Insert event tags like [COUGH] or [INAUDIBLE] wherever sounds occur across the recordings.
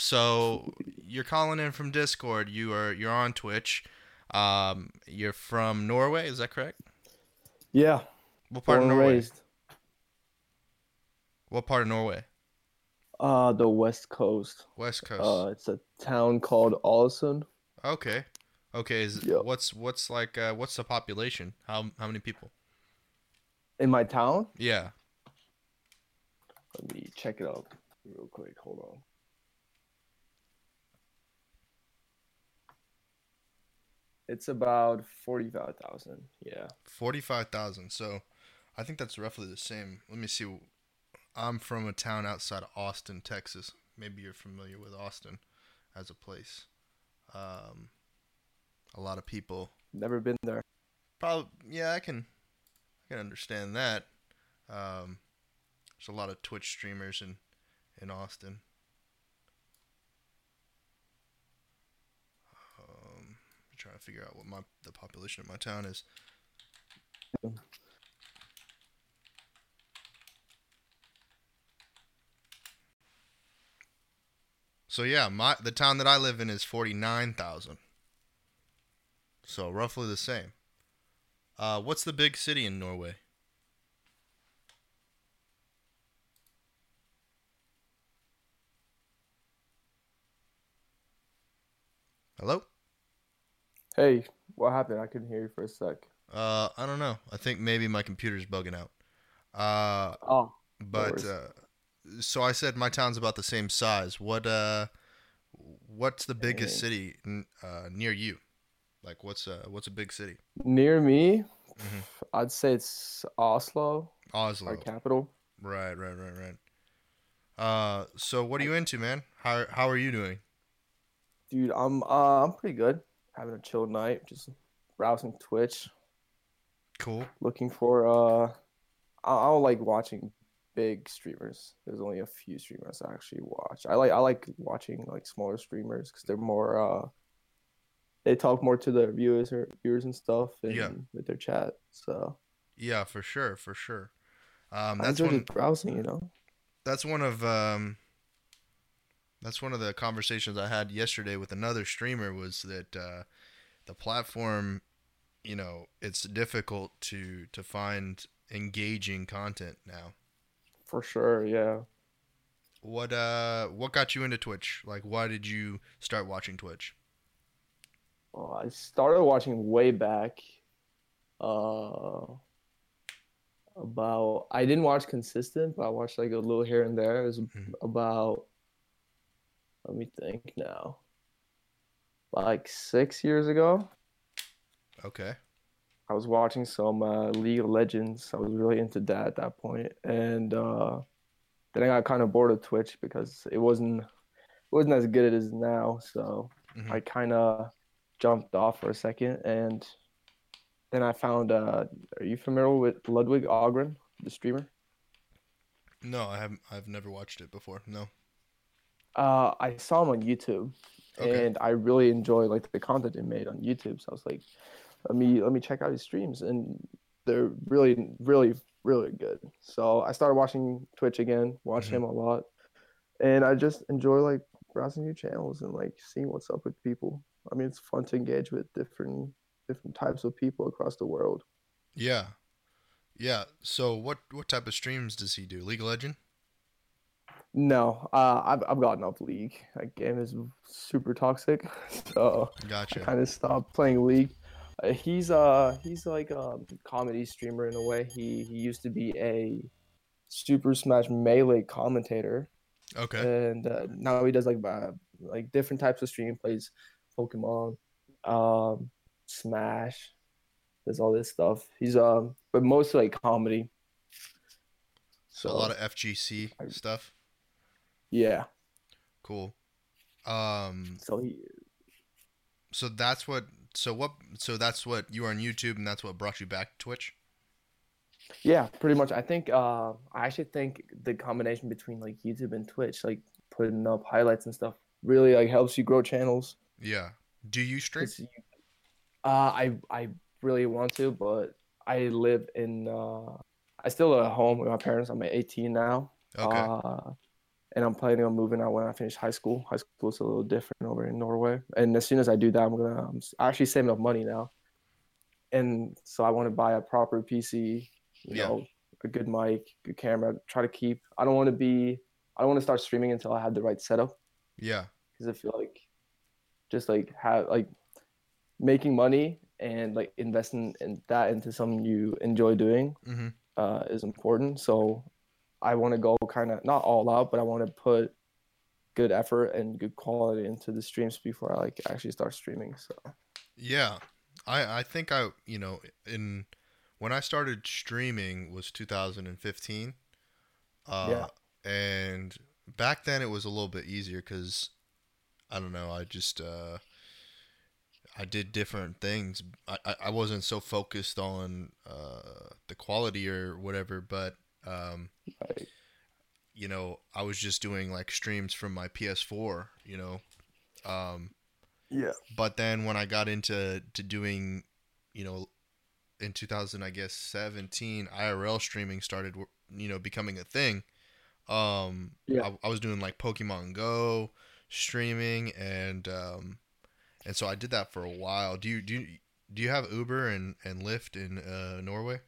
So you're calling in from Discord. You are you're on Twitch. Um, you're from Norway. Is that correct? Yeah. What part Born of Norway? raised. What part of Norway? Uh, the West Coast. West Coast. Uh, it's a town called Ålesund. okay. Okay. Is Yeah. what's what's like uh, what's the population? How how many people? In my town? Yeah. Let me check it out real quick. Hold on. It's about 45,000. Yeah. Forty-five thousand. So, I think that's roughly the same. Let me see. I'm from a town outside of Austin, Texas. Maybe you're familiar with Austin as a place. Um, a lot of people. Never been there. Probably. Yeah, I can. I can understand that. Um, there's a lot of Twitch streamers in in Austin. Um, I'm trying to figure out what my the population of my town is. So yeah, my the town that I live in is forty nine thousand. So roughly the same. Uh, what's the big city in Norway? Hello? Hey, what happened? I couldn't hear you for a sec. Uh, I don't know. I think maybe my computer's bugging out. Uh, Oh, but worries. uh, so I said my town's about the same size. What uh, what's the biggest Dang. city uh, near you? Like, what's uh, what's a big city? near me, Mhm. I'd say it's Oslo, Oslo. our capital. Right, right, right, right. Uh, so what are you into, man? How how are you doing? Dude, I'm uh I'm pretty good. Having a chill night, just browsing Twitch, Cool. looking for uh I, I don't like watching big streamers. There's only a few streamers I actually watch. I like I like watching like smaller streamers because they're more uh they talk more to their viewers or viewers and stuff and Yeah. with their chat. So Yeah, for sure, for sure. Um, that's one. just browsing, you know. That's one of um. That's one of the conversations I had yesterday with another streamer. Was that uh, the platform, you know, it's difficult to to find engaging content now. For sure, yeah. What uh, what got you into Twitch? Like, why did you start watching Twitch? Well, I started watching way back. Uh, about I didn't watch consistent, but I watched like a little here and there. It was Mhm. about let me think now, like six years ago. Okay. I was watching some uh, League of Legends. I was really into that at that point, and uh, then I got kind of bored of Twitch because it wasn't it wasn't as good as it is now. So Mhm. I kind of jumped off for a second, and then I found. Uh, are you familiar with Ludwig Ahgren, the streamer? No, I haven't. I've never watched it before. No. Uh, I saw him on YouTube, Okay. and I really enjoy like the content he made on YouTube. So I was like, let me let me check out his streams, and they're really, really, really good. So I started watching Twitch again, watching Mhm. him a lot, and I just enjoy like browsing new channels and like seeing what's up with people. I mean, it's fun to engage with different different types of people across the world. Yeah. Yeah. So what what type of streams does he do? League of Legend? No, uh, I've I've gotten off League. That game is super toxic, [LAUGHS] so. I Gotcha. kind of stopped playing League. Uh, he's uh he's like a comedy streamer in a way. He he used to be a Super Smash Melee commentator, Okay. and uh, now he does like uh, like different types of stream. Plays Pokemon, um, Smash, does all this stuff. He's um but mostly like comedy. So a lot of FGC I- stuff. Yeah. Cool. Um. So he So that's what. So what? So that's what you are on YouTube, and that's what brought you back to Twitch. Yeah, pretty much. I think uh, I actually think the combination between like YouTube and Twitch, like putting up highlights and stuff, really like helps you grow channels. Yeah. Do you stream? Uh, I I really want to, but I live in uh, I still live at home with my parents. I'm 18 now. Okay. Uh, and I'm planning on moving out when I finish high school. High school is a little different over in Norway, and as soon as I do that, I'm gonna I'm actually saving up money now, and so I want to buy a proper PC, you yeah. know, a good mic, good camera. Try to keep. I don't want to be. I don't want to start streaming until I have the right setup. Yeah, because I feel like just like have like making money and like investing in that into something you enjoy doing mm-hmm. uh, is important. So I want to go kind of not all out, but I want to put good effort and good quality into the streams before I like actually start streaming. So yeah, I I think I you know in when I started streaming was 2015. Uh, yeah. And back then it was a little bit easier because I don't know. I just uh, I did different things. I, I wasn't so focused on uh, the quality or whatever, but um, right. you know, I was just doing like streams from my PS4. You know, um, yeah. But then when I got into to doing, you know, in 2000, I guess 17, IRL streaming started, you know, becoming a thing. Um, yeah. I, I was doing like Pokemon Go streaming and um, and so I did that for a while. Do you do you, do you have Uber and and Lyft in uh, Norway?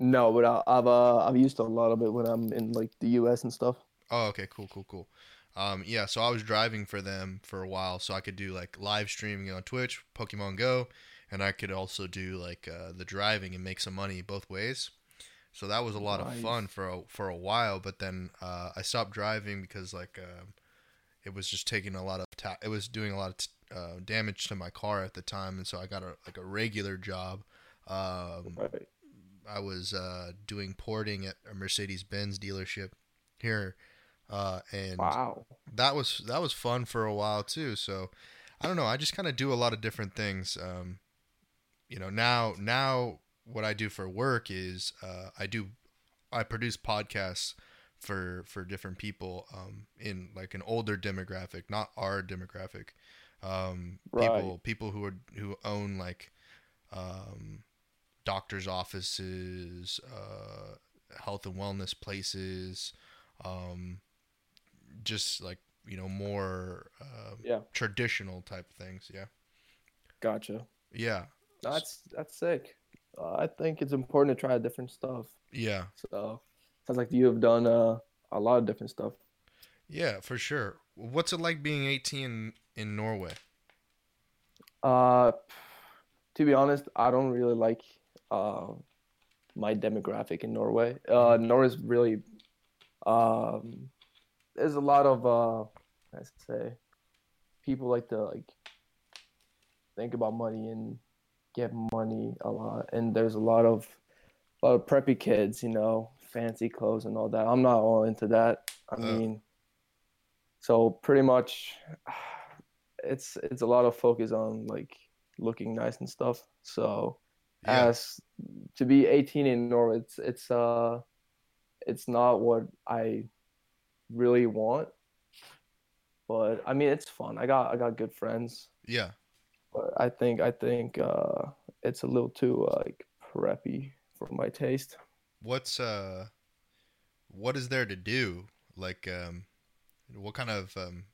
No, but I, have uh, I've used a lot of it when I'm in like the U.S. and stuff. Oh, okay, cool, cool, cool. Um, yeah, so I was driving for them for a while, so I could do like live streaming on Twitch, Pokemon Go, and I could also do like uh, the driving and make some money both ways. So that was a lot nice. of fun for a, for a while, but then uh, I stopped driving because like uh, it was just taking a lot of ta- it was doing a lot of t- uh, damage to my car at the time, and so I got a like a regular job. Um, right. I was uh, doing porting at a Mercedes Benz dealership here, uh, and wow, that was that was fun for a while too. So I don't know. I just kind of do a lot of different things. Um, you know, now now what I do for work is uh, I do I produce podcasts for for different people um, in like an older demographic, not our demographic. Um, right. People people who are who own like um, doctors' offices, uh, health and wellness places, um, just like you know more uh, yeah traditional type things. Yeah. Gotcha. Yeah. That's that's sick. Uh, I think it's important to try different stuff. Yeah. So sounds like you have done uh, a lot of different stuff. Yeah, for sure. What's it like being 18 in Norway? Uh, to be honest, I don't really like uh, my demographic in Norway. Uh, Norway's really um, there's a lot of uh, I say people like to like think about money and get money a lot, and there's a lot of a lot of preppy kids, you know, fancy clothes and all that. I'm not all into that. I mean, so pretty much, [SIGHS] it's it's a lot of focus on like looking nice and stuff. So yeah. as to be 18 in Norway, it's it's uh it's not what I really want. But I mean, it's fun. I got I got good friends. Yeah. But I think I think uh, it's a little too uh, like preppy for my taste. What's uh, what is there to do? Like, um, what kind of um,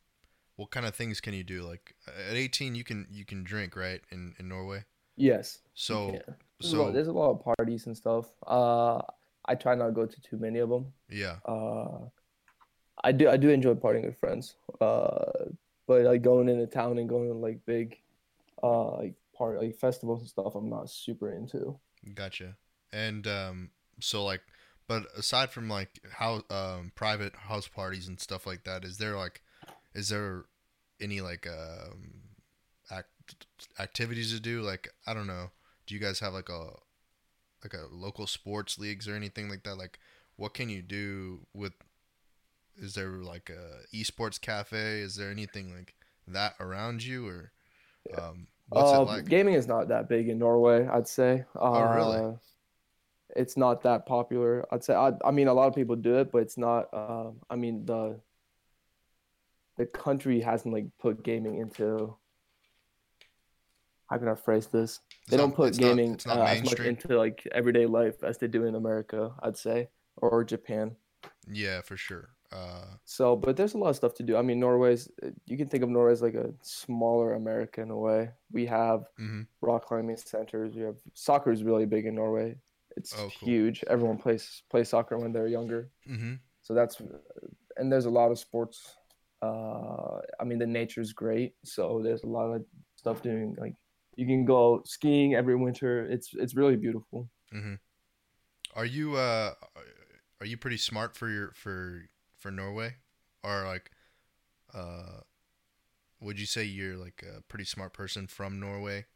what kind of things can you do? Like at 18, you can you can drink right in in Norway. Yes. So there's so a lot, there's a lot of parties and stuff. Uh, I try not to go to too many of them. Yeah. Uh, I do I do enjoy partying with friends. Uh, but like going into town and going to like big, uh, like part like festivals and stuff, I'm not super into. Gotcha. And um, so like, but aside from like how um private house parties and stuff like that, is there like, is there any like um activities to do? Like I don't know. Do you guys have like a like a local sports leagues or anything like that? Like, what can you do with? Is there like a esports cafe? Is there anything like that around you or? Um, what's uh, it like? Gaming is not that big in Norway, I'd say. Uh, oh, really? Uh, it's not that popular. I'd say. I, I mean, a lot of people do it, but it's not. Uh, I mean, the the country hasn't like put gaming into how can I phrase this? They not, don't put gaming not, not uh, as much into like everyday life as they do in America, I'd say, or Japan. Yeah, for sure. Uh, So, but there's a lot of stuff to do. I mean, Norway's you can think of Norway as like a smaller America in a way. We have hmm rock climbing centers. We have soccer is really big in Norway. It's Oh, cool. huge. Everyone plays plays soccer when they're younger. hmm So that's and there's a lot of sports. Uh, I mean, the nature's great. So there's a lot of stuff doing like you can go skiing every winter. It's it's really beautiful. hmm Are you uh, are you pretty smart for your for for Norway, or like, uh, would you say you're like a pretty smart person from Norway,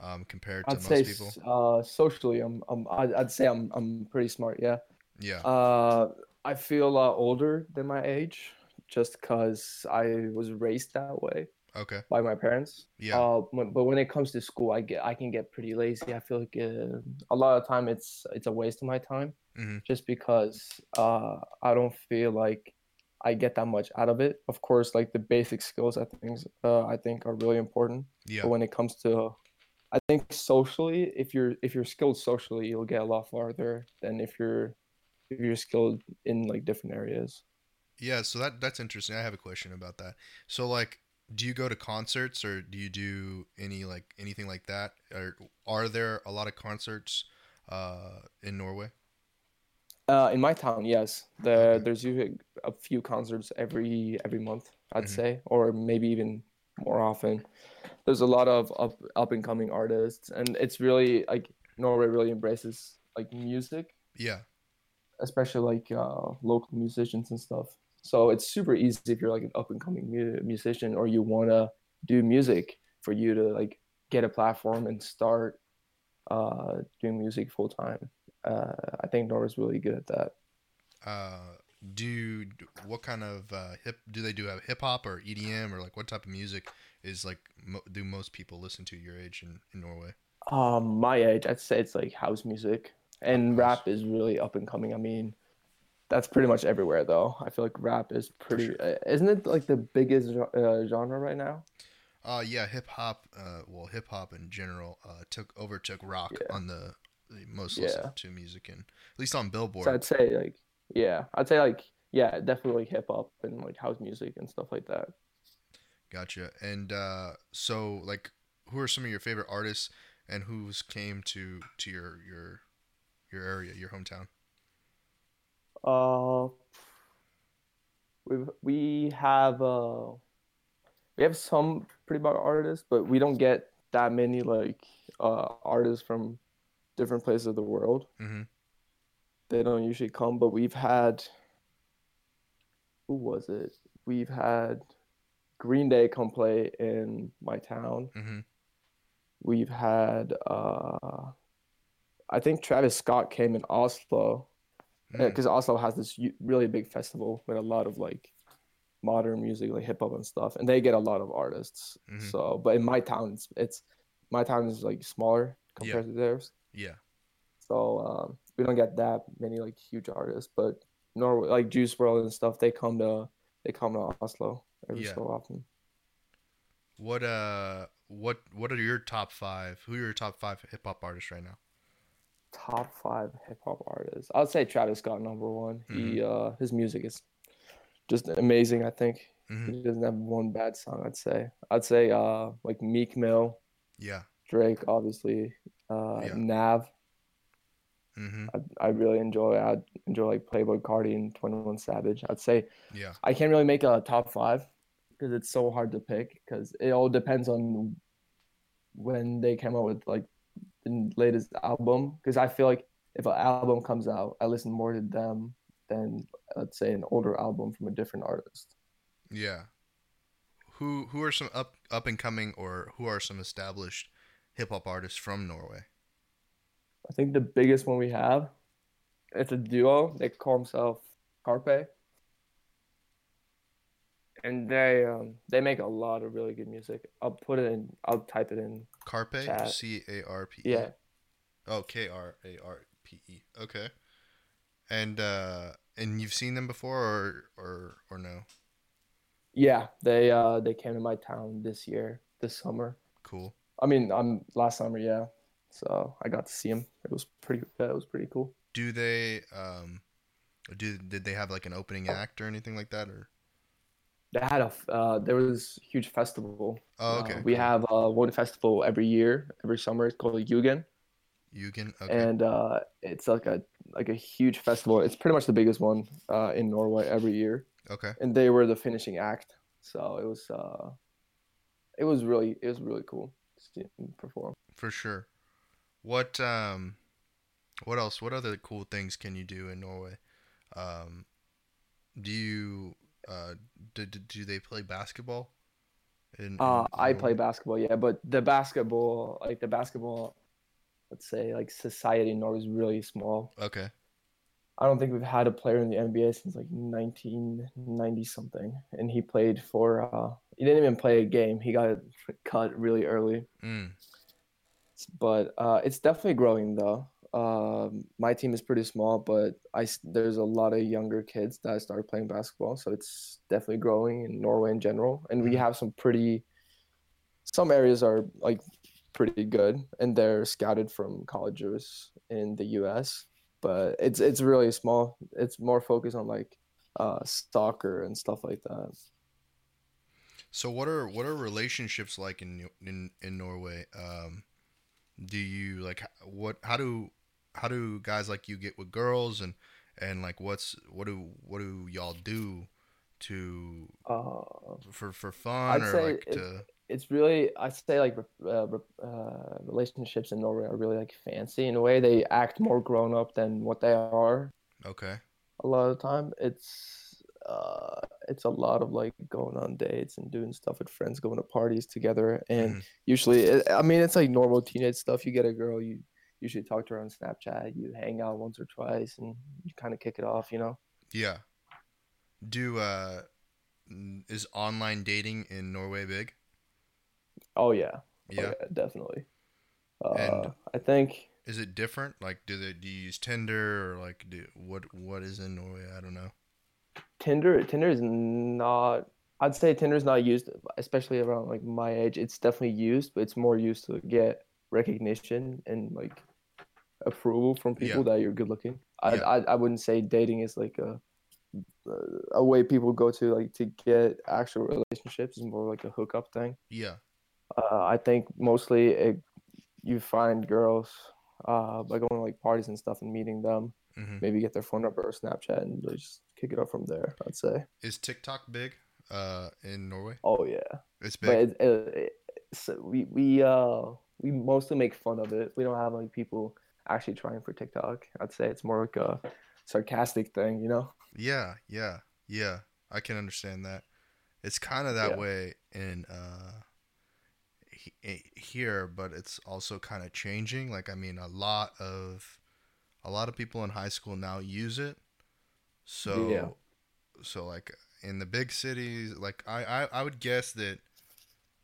um, compared to I'd most say people? uh, socially, I'm, I'm I'd, I'd say I'm I'm pretty smart. Yeah. Yeah. Uh, I feel a lot older than my age, just because I was raised that way Okay. by my parents. Yeah. Uh, but when it comes to school, I get I can get pretty lazy. I feel like uh, a lot of time it's it's a waste of my time, hmm just because uh, I don't feel like I get that much out of it. Of course, like the basic skills, I think uh, I think are really important. Yeah. But when it comes to I think socially, if you're if you're skilled socially, you'll get a lot farther than if you're if you're skilled in like different areas. Yeah, so that that's interesting. I have a question about that. So like do you go to concerts or do you do any like anything like that? Or are there a lot of concerts uh in Norway? Uh, in my town, yes, there Okay. there's usually a few concerts every every month, I'd Mhm. say, or maybe even more often. There's a lot of up up and coming artists, and it's really like Norway really embraces like music, Yeah. especially like uh, local musicians and stuff. So it's super easy if you're like an up and coming mu- musician or you want to do music for you to like get a platform and start uh, doing music full time. Uh, I think Norway's really good at that. Uh do what kind of uh hip do they do have hip hop or EDM or like what type of music is like mo- do most people listen to your age in, in Norway? Um, my age, I'd say it's like house music, and House. rap is really up and coming. I mean, that's pretty much everywhere though. I feel like rap is pretty. sure. uh, isn't it like the biggest uh, genre right now? Uh yeah, hip hop uh well hip hop in general uh took overtook rock Yeah. on the, the most Yeah. listened to music and at least on Billboard. So I'd say like, yeah, I'd say like, yeah, definitely hip hop and like house music and stuff like that. Gotcha. And uh, so, like, who are some of your favorite artists, and who's came to to your your your area, your hometown? Uh, we we have uh we have some pretty big artists, but we don't get that many like uh artists from different places of the world. Mm-hmm. They don't usually come, but we've had who was it? We've had Green Day come play in my town. Mm-hmm. We've had uh I think Travis Scott came in Oslo Mm. because Oslo has this really big festival with a lot of like modern music, like hip hop and stuff, and they get a lot of artists. Mhm. So, but in my town, it's, it's my town is like smaller compared to theirs, Yeah. so um, we don't get that many like huge artists. But Norway, like Juice WRLD and stuff, they come to they come to Oslo every Yeah. so often. What uh what what are your top five? Who are your top five hip hop artists right now? Top five hip hop artists, I'd say Travis Scott number one. He uh his music is just amazing. I think. Mhm. He doesn't have one bad song, I'd say. I'd say uh like Meek Mill, Yeah. Drake, obviously, uh Yeah. Nav. Mm-hmm. I, I really enjoy I enjoy like Playboi Carti and 21 Savage. I'd say Yeah. I can't really make a top five because it's so hard to pick because it all depends on when they came out with like the latest album. Because I feel like if an album comes out, I listen more to them than let's say an older album from a different artist. Yeah. Who who are some up up and coming or who are some established hip hop artists from Norway? I think the biggest one we have, it's a duo. They call themselves Karpe. And they um they make a lot of really good music. I'll put it in. I'll type it in. Karpe. C A R P. E? Yeah, Oh, K R A R P E. Okay. And uh and you've seen them before or or or no? yeah. They uh they came to my town this year, this summer. Cool. I mean, I'm last summer, yeah. So I got to see them. It was pretty. Yeah, it was pretty cool. Do they um do did they have like an opening act or anything like that or? They had a uh, there was a huge festival. Oh, Uh, okay. we have uh, one festival every year, every summer. It's called Yugen, Eugen. Okay. and uh, it's like a like a huge festival. It's pretty much the biggest one uh, in Norway every year, okay. and they were the finishing act. So it was uh, it was really it was really cool to perform. For sure. What um, what else? What other cool things can you do in Norway? Um, do you uh, do, do they play basketball? In, Uh, in I play basketball, yeah, but the basketball, like the basketball, let's say, like society in Norway is really small. Okay. I don't think we've had a player in the NBA since like 1990 something, and he played for. Uh, he didn't even play a game. He got cut really early, Mm. but uh, it's definitely growing though. Um, my team is pretty small, but I there's a lot of younger kids that started playing basketball, so it's definitely growing in Norway in general. And we Mhm. have some pretty. Some areas are like pretty good, and they're scouted from colleges in the U.S. But it's it's really small. It's more focused on like uh, soccer and stuff like that. So what are what are relationships like in in in Norway? Um, do you like what? How do how do guys like you get with girls and and like what's what do what do y'all do to Uh, for for fun I'd or say like it- to it's really I say like uh, uh, relationships in Norway are really like fancy in a way. They act more grown up than what they are okay a lot of the time. It's uh, it's a lot of like going on dates and doing stuff with friends, going to parties together, and Mhm. usually it, I mean it's like normal teenage stuff. You get a girl, you usually talk to her on Snapchat, you hang out once or twice, and you kind of kick it off, you know. yeah do uh is online dating in Norway big Oh yeah, Oh, yeah yeah, definitely. Uh, And- I think. is it different like do they do you use Tinder or like do what what is in Norway I don't know Tinder Tinder is not I'd say Tinder is not used especially around like my age. It's definitely used, but it's more used to get recognition and like approval from people that you're good looking. I, Yeah. I I wouldn't say dating is like a a way people go to like to get actual relationships is more like a hookup thing. yeah Uh, I think mostly it, you find girls uh, by going to like parties and stuff and meeting them. hmm Maybe get their phone number or Snapchat and just kick it up from there. I'd say. is TikTok big uh in Norway Oh yeah, it's big it, it, so we we uh we mostly make fun of it. We don't have like people actually trying for TikTok. I'd say it's more like a sarcastic thing, you know? Yeah, yeah, yeah. I can understand that. It's kind of that Yeah. way in uh he- eh, here, but it's also kind of changing. Like I mean, a lot of a lot of people in high school now use it. So Yeah. so like in the big cities, like I, I I would guess that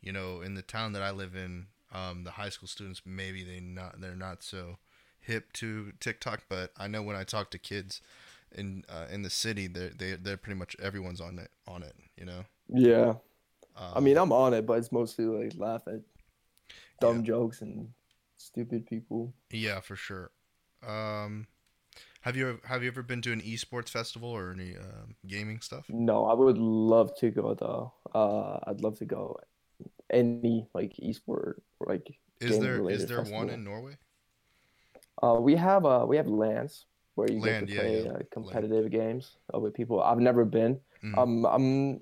you know, in the town that I live in, um the high school students maybe they not they're not so hip to TikTok, but I know when I talk to kids in uh, in the city, they're they they're pretty much everyone's on it on it. You know. Yeah. I mean, Um, I'm on it, but it's mostly like laugh at dumb jokes and stupid people. yeah, for sure. Um, have you have you ever been to an esports festival or any um, gaming stuff? No, I would love to go though. Uh, I'd love to go any like esport or like Is there is there one in Norway? Uh, we have uh we have LANs where you LAN, get to play yeah, uh, LAN. competitive games uh, with people. I've never been. Mhm. Um, I'm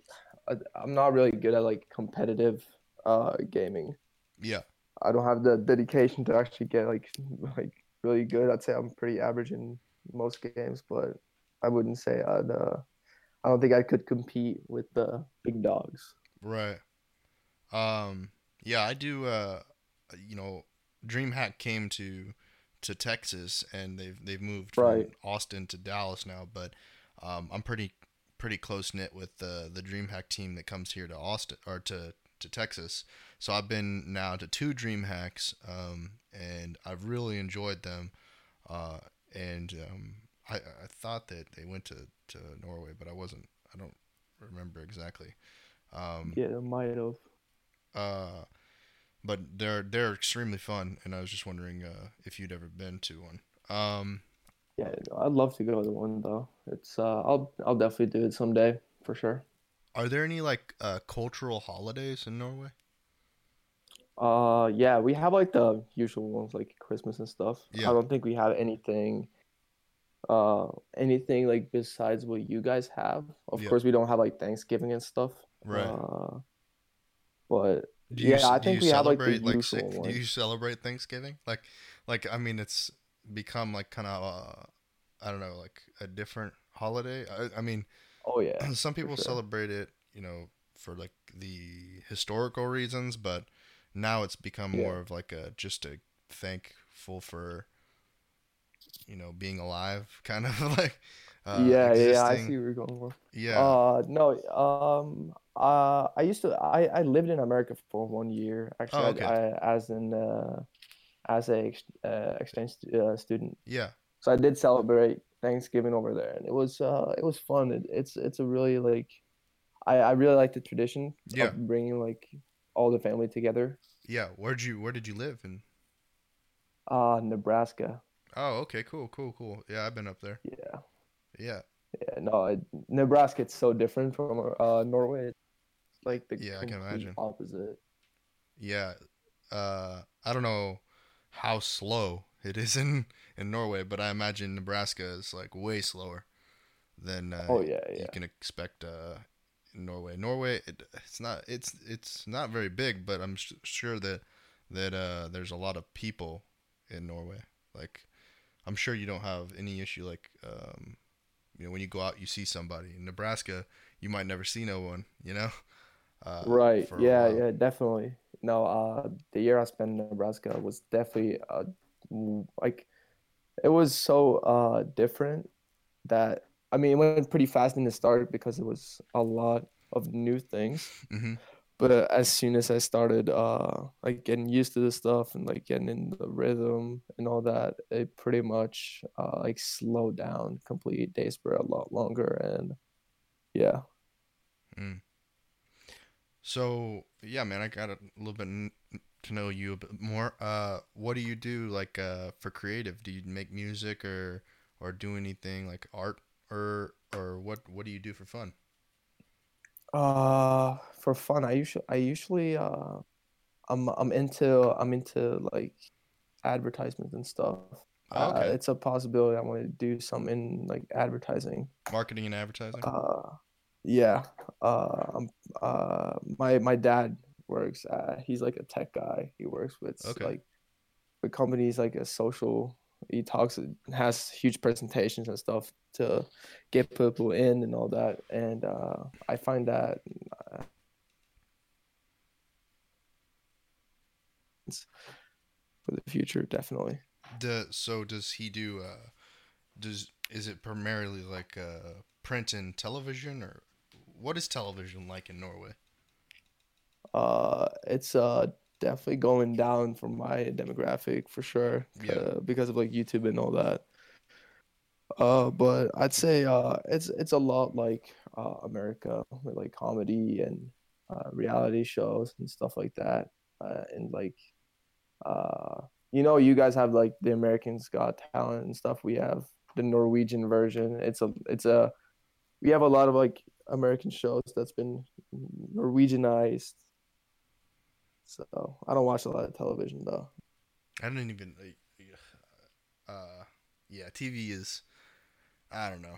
I'm not really good at like competitive uh gaming. Yeah, I don't have the dedication to actually get like [LAUGHS] like really good. I'd say I'm pretty average in most games, but I wouldn't say I'd. Uh, I don't think I could compete with the big dogs. right. Um, yeah, I do. Uh, you know, DreamHack came to to Texas, and they've they've moved from Austin to Dallas now. But um, I'm pretty pretty close knit with the the DreamHack team that comes here to Austin or to to Texas. So I've been now to two DreamHacks, um, and I've really enjoyed them. Uh, and um, I I thought that they went to to Norway, but I wasn't. I don't remember exactly. Um, Yeah, might have. uh, but they're they're extremely fun, and I was just wondering uh, if you'd ever been to one. Um, Yeah, I'd love to go to one though. It's uh, I'll I'll definitely do it someday for sure. Are there any like uh, cultural holidays in Norway? Uh, yeah, we have like the usual ones like Christmas and stuff. Yeah. I don't think we have anything, uh, anything like besides what you guys have. Of yeah, course, we don't have like Thanksgiving and stuff. right. Uh, but Do you yeah, I think we have like celebrate like? Do you celebrate Thanksgiving? Like, like I mean, it's become like kind of uh, I don't know, like a different holiday. I, I mean, Oh yeah, [CLEARS THROAT] some people sure. celebrate it, you know, for like the historical reasons, but now it's become Yeah, more of like a just a thankful for you know being alive, [LAUGHS] kind of like uh, yeah, yeah, yeah. I see where you're going for. Yeah. Uh, no, um, uh, I used to, I, I lived in America for one year. Oh, Actually, okay. I, I as an uh, as a uh, exchange uh, student. Yeah. So I did celebrate Thanksgiving over there, and it was uh it was fun. It, it's it's a really like I I really like the tradition Yeah. of bringing like all the family together. Yeah. Where'd you Where did you live? And Uh, Nebraska. oh, okay, cool, cool, cool. Yeah, I've been up there. Yeah, Yeah. yeah. No, it, Nebraska. It's so different from uh Norway. Like the Yeah, I can imagine. opposite. Yeah. Uh, I don't know how slow it is in in Norway, but I imagine Nebraska is like way slower than uh, Oh yeah, yeah you can expect uh, in Norway. Norway, it, it's not it's it's not very big, but I'm sure that that uh, there's a lot of people in Norway. Like I'm sure you don't have any issue like um, you know when you go out you see somebody in Nebraska you might never see no one you know [LAUGHS] uh, Right. Yeah, yeah, definitely. No, uh, the year I spent in Nebraska was definitely uh, like it was so uh different that I mean it went pretty fast in the start because it was a lot of new things. hmm But uh, as soon as I started uh like getting used to the stuff and like getting in the rhythm and all that, it pretty much uh like slowed down complete Days were a lot longer and yeah. Mm. So yeah, man, I got a little bit n- to know you a bit more. Uh, what do you do like uh for creative? Do you make music or or do anything like art or or what what do you do for fun? Uh, for fun, I usually I usually uh I'm I'm into I'm into like advertisements and stuff. Oh, Uh, okay, it's a possibility I want to do something in like advertising. marketing and advertising. Uh, yeah. Uh, um, uh, my my dad works. Uh, he's like a tech guy. He works with Okay, like the companies like a social. He talks has huge presentations and stuff to get people in and all that. And uh, I find that uh, for the future definitely. the so does he do uh does is it primarily like uh print and television or what is television like in Norway? Uh, it's uh definitely going down for my demographic for sure, Yeah. uh, because of like YouTube and all that. Uh, but I'd say uh it's it's a lot like uh America with like comedy and uh reality shows and stuff like that. Uh, and like uh you know you guys have like the Americans Got Talent and stuff. We have the Norwegian version. It's a it's a we have a lot of like American shows that's been Norwegianized so I don't watch a lot of television though. I don't even uh uh, yeah, TV is I don't know.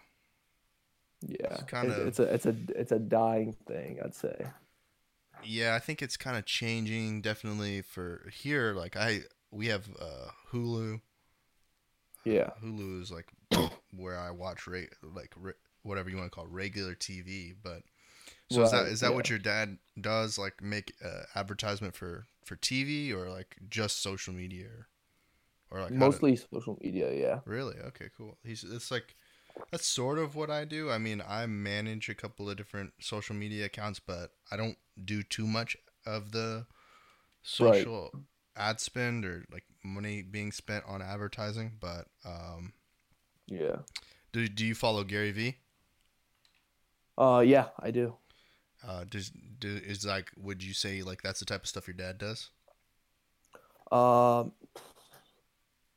Yeah, It's kind of it's a it's a it's a dying thing, I'd say. yeah, I think it's kind of changing definitely for here like I we have uh Hulu. Yeah, Uh, Hulu is like [COUGHS] where I watch rate like whatever you want to call regular TV, but so is that right. is that what your dad does like make uh, advertisement for for TV or like just social media or, or like how to Mostly social media. Yeah. really okay cool he's it's like that's sort of what I do I mean I manage a couple of different social media accounts but I don't do too much of the Right. social ad spend or like money being spent on advertising but um Yeah. do, do you follow Gary Vee Uh, yeah, I do. uh does do is like would you say like that's the type of stuff your dad does Um,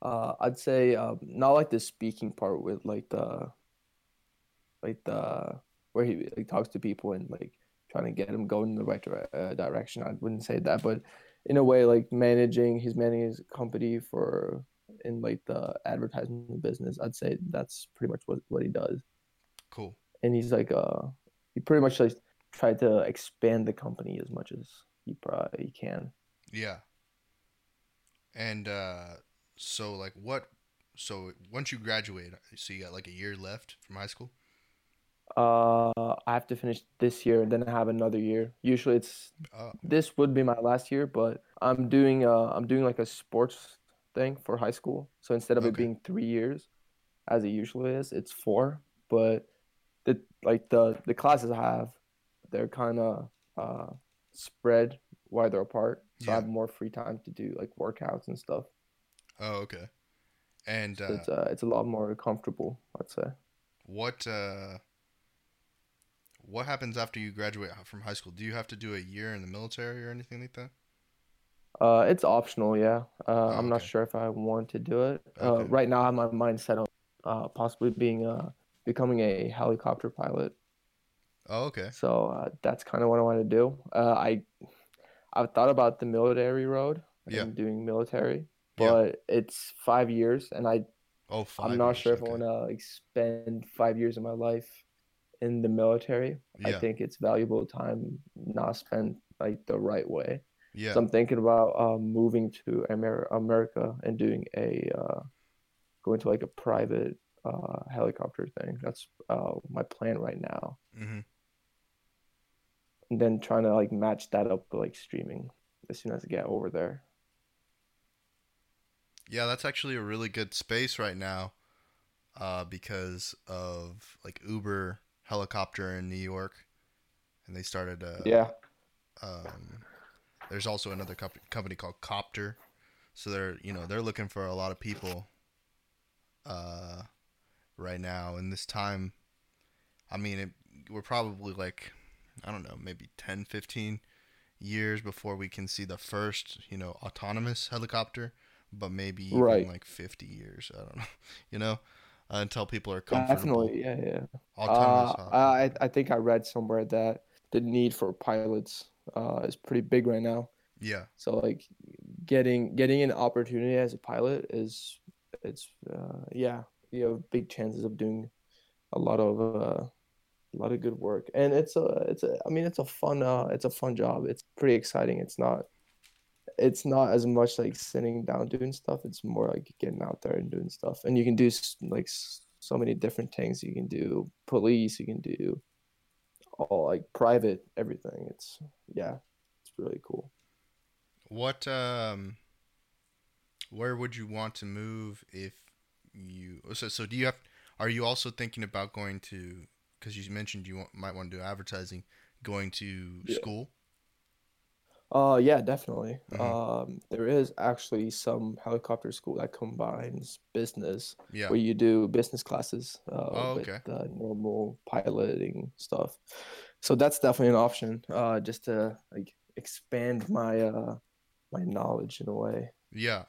Uh, I'd say um, not like the speaking part with like the like the where he like talks to people and like trying to get him going in the right dire- uh, direction. I wouldn't say that, but in a way, like managing he's managing his company for in like the advertising business. I'd say that's pretty much what what he does. Cool. And he's like uh he pretty much like tried to expand the company as much as he probably he can. Yeah. And uh so like what so once you graduate, so you got like a year left from high school? Uh, I have to finish this year and then I have another year. Usually it's Oh, this would be my last year, but I'm doing uh I'm doing like a sports thing for high school. So instead of it being three years, as it usually is, it's four. But the like the the classes I have, they're kind of uh spread wider apart. So I have more free time to do like workouts and stuff. oh okay. And So uh it's uh it's a lot more comfortable, I'd say. what uh what happens after you graduate from high school? Do you have to do a year in the military or anything like that? Uh, it's optional, yeah. Uh, Oh, I'm not sure if I want to do it. Uh, right now, I have my mind set on uh, possibly being uh, becoming a helicopter pilot. Oh, okay. So uh, that's kind of what I want to do. Uh, I I've thought about the military road Yeah. and doing military, Yeah. but it's five years, and I Oh, five I'm not years, sure if I want to like spend five years of my life in the military. Yeah. I think it's valuable time not spent like the right way. Yeah. So I'm thinking about um, moving to Amer- America and doing a uh, going to like a private uh, helicopter thing. That's uh, my plan right now. hmm And then trying to like match that up with like streaming as soon as I get over there. Yeah, that's actually a really good space right now, uh, because of like Uber helicopter in New York, and they started. Uh, Yeah, Um, there's also another comp- company called Copter, so they're you know they're looking for a lot of people. Uh, right now in this time, I mean it, we're probably like, I don't know, maybe 10, 15 years before we can see the first you know autonomous helicopter, but maybe even Right. like fifty years. I don't [LAUGHS] know, you know, uh, until people are comfortable. definitely. Yeah, yeah. Autonomous. Uh, I I think I read somewhere that the need for pilots uh, is pretty big right now. yeah. So like getting getting an opportunity as a pilot is it's uh, yeah you have big chances of doing a lot of uh, a lot of good work. And it's a it's a I mean it's a fun uh it's a fun job. It's pretty exciting. It's not it's not as much like sitting down doing stuff. It's more like getting out there and doing stuff. And you can do like so many different things. You can do police. You can do all like private everything. It's yeah it's really cool. What um where would you want to move if you so so do you have are you also thinking about going to cuz you mentioned you want, might want to do advertising going to Yeah. school? Uh, yeah, definitely. Mhm. Um, there is actually some helicopter school that combines business, Yeah. where you do business classes, uh, Oh, with okay. uh, normal piloting stuff. So that's definitely an option, uh, just to like expand my uh my knowledge in a way. Yeah.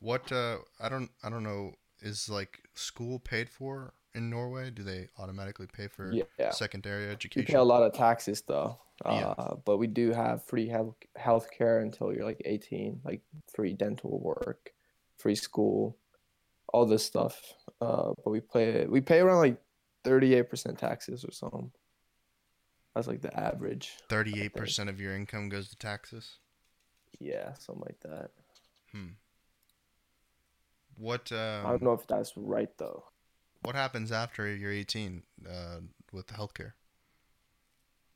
What uh I don't I don't know is like school paid for in Norway? Do they automatically pay for Yeah, secondary we education? pay a lot of taxes though. Yeah. Uh, but we do have free health health care until you're like 18, like free dental work, free school, all this stuff. Uh, but we pay we pay around like 38% taxes or something. That's like the average. 38% of your income goes to taxes? Yeah, something like that. Hmm. What uh I um don't know if that's right though. what happens after you're 18 uh with the healthcare?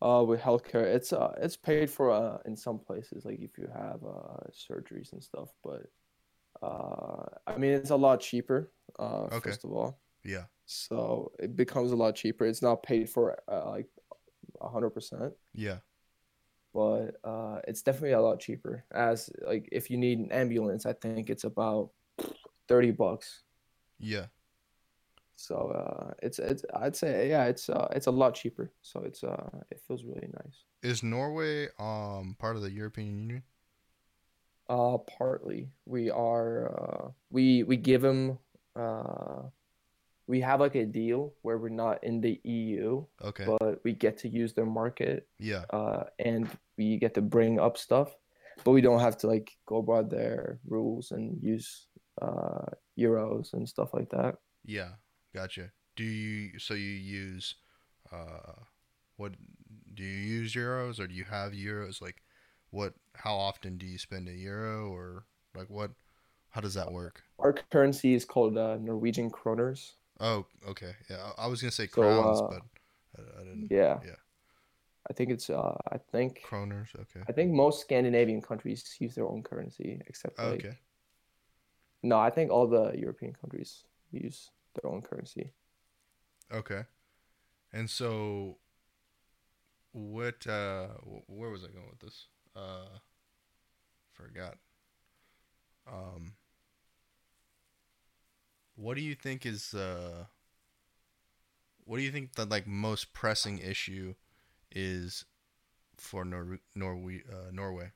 Uh, with healthcare, it's uh, it's paid for uh in some places, like if you have uh surgeries and stuff. But uh, I mean, it's a lot cheaper. Uh, Okay. first of all, Yeah. so it becomes a lot cheaper. It's not paid for uh, like a hundred percent, Yeah. but uh, it's definitely a lot cheaper. As like if you need an ambulance, I think it's about thirty bucks. Yeah. So uh, it's it's I'd say yeah, it's uh, it's a lot cheaper. So it's uh, it feels really nice. Is Norway um part of the European Union? Uh, partly we are uh, we we give them uh, we have like a deal where we're not in the EU, Okay. but we get to use their market yeah. uh, and we get to bring up stuff, but we don't have to like go by their rules and use uh, euros and stuff like that. Yeah. Gotcha. Do you so you use uh what do you use euros or do you have euros like what how often do you spend a euro or like what how does that work? Our currency is called uh, Norwegian kroners. Oh, okay. Yeah, I was going to say So, crowns, uh, but I, I didn't. Yeah. Yeah. I think it's uh I think Kroners, okay. I think most Scandinavian countries use their own currency except like Okay. No, I think all the European countries use their own currency. Okay. And so what uh where was I going with this? Uh forgot. Um what do you think is uh what do you think the like most pressing issue is for Nor- Norway uh, Norway?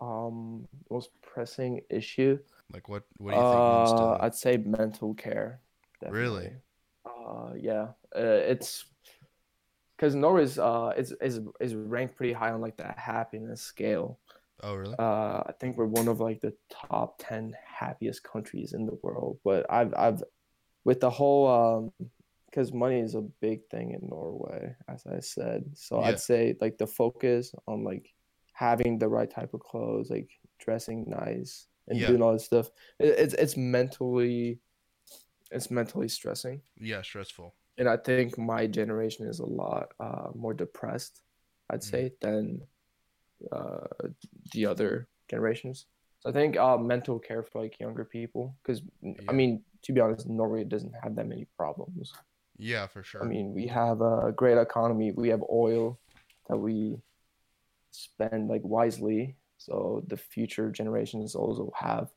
Um most pressing issue Like what what do you think needs uh to I'd say mental care. Really? definitely. Uh yeah. Uh, it's because Norway's uh is is is ranked pretty high on like the happiness scale. Oh, really? Uh, I think we're one of like the top ten happiest countries in the world. But I've I've with the whole um because money is a big thing in Norway, as I said. So Yeah. I'd say like the focus on like having the right type of clothes, like dressing nice and Yeah. doing all this stuff. It, it's it's mentally it's mentally stressing. Yeah, stressful. And I think my generation is a lot uh, more depressed, I'd Mm. say, than uh, the other generations. So I think uh, mental care for like younger people, because Yeah. I mean, to be honest, Norway doesn't have that many problems. Yeah, for sure. I mean, we have a great economy. We have oil that we spend like wisely, so the future generations also have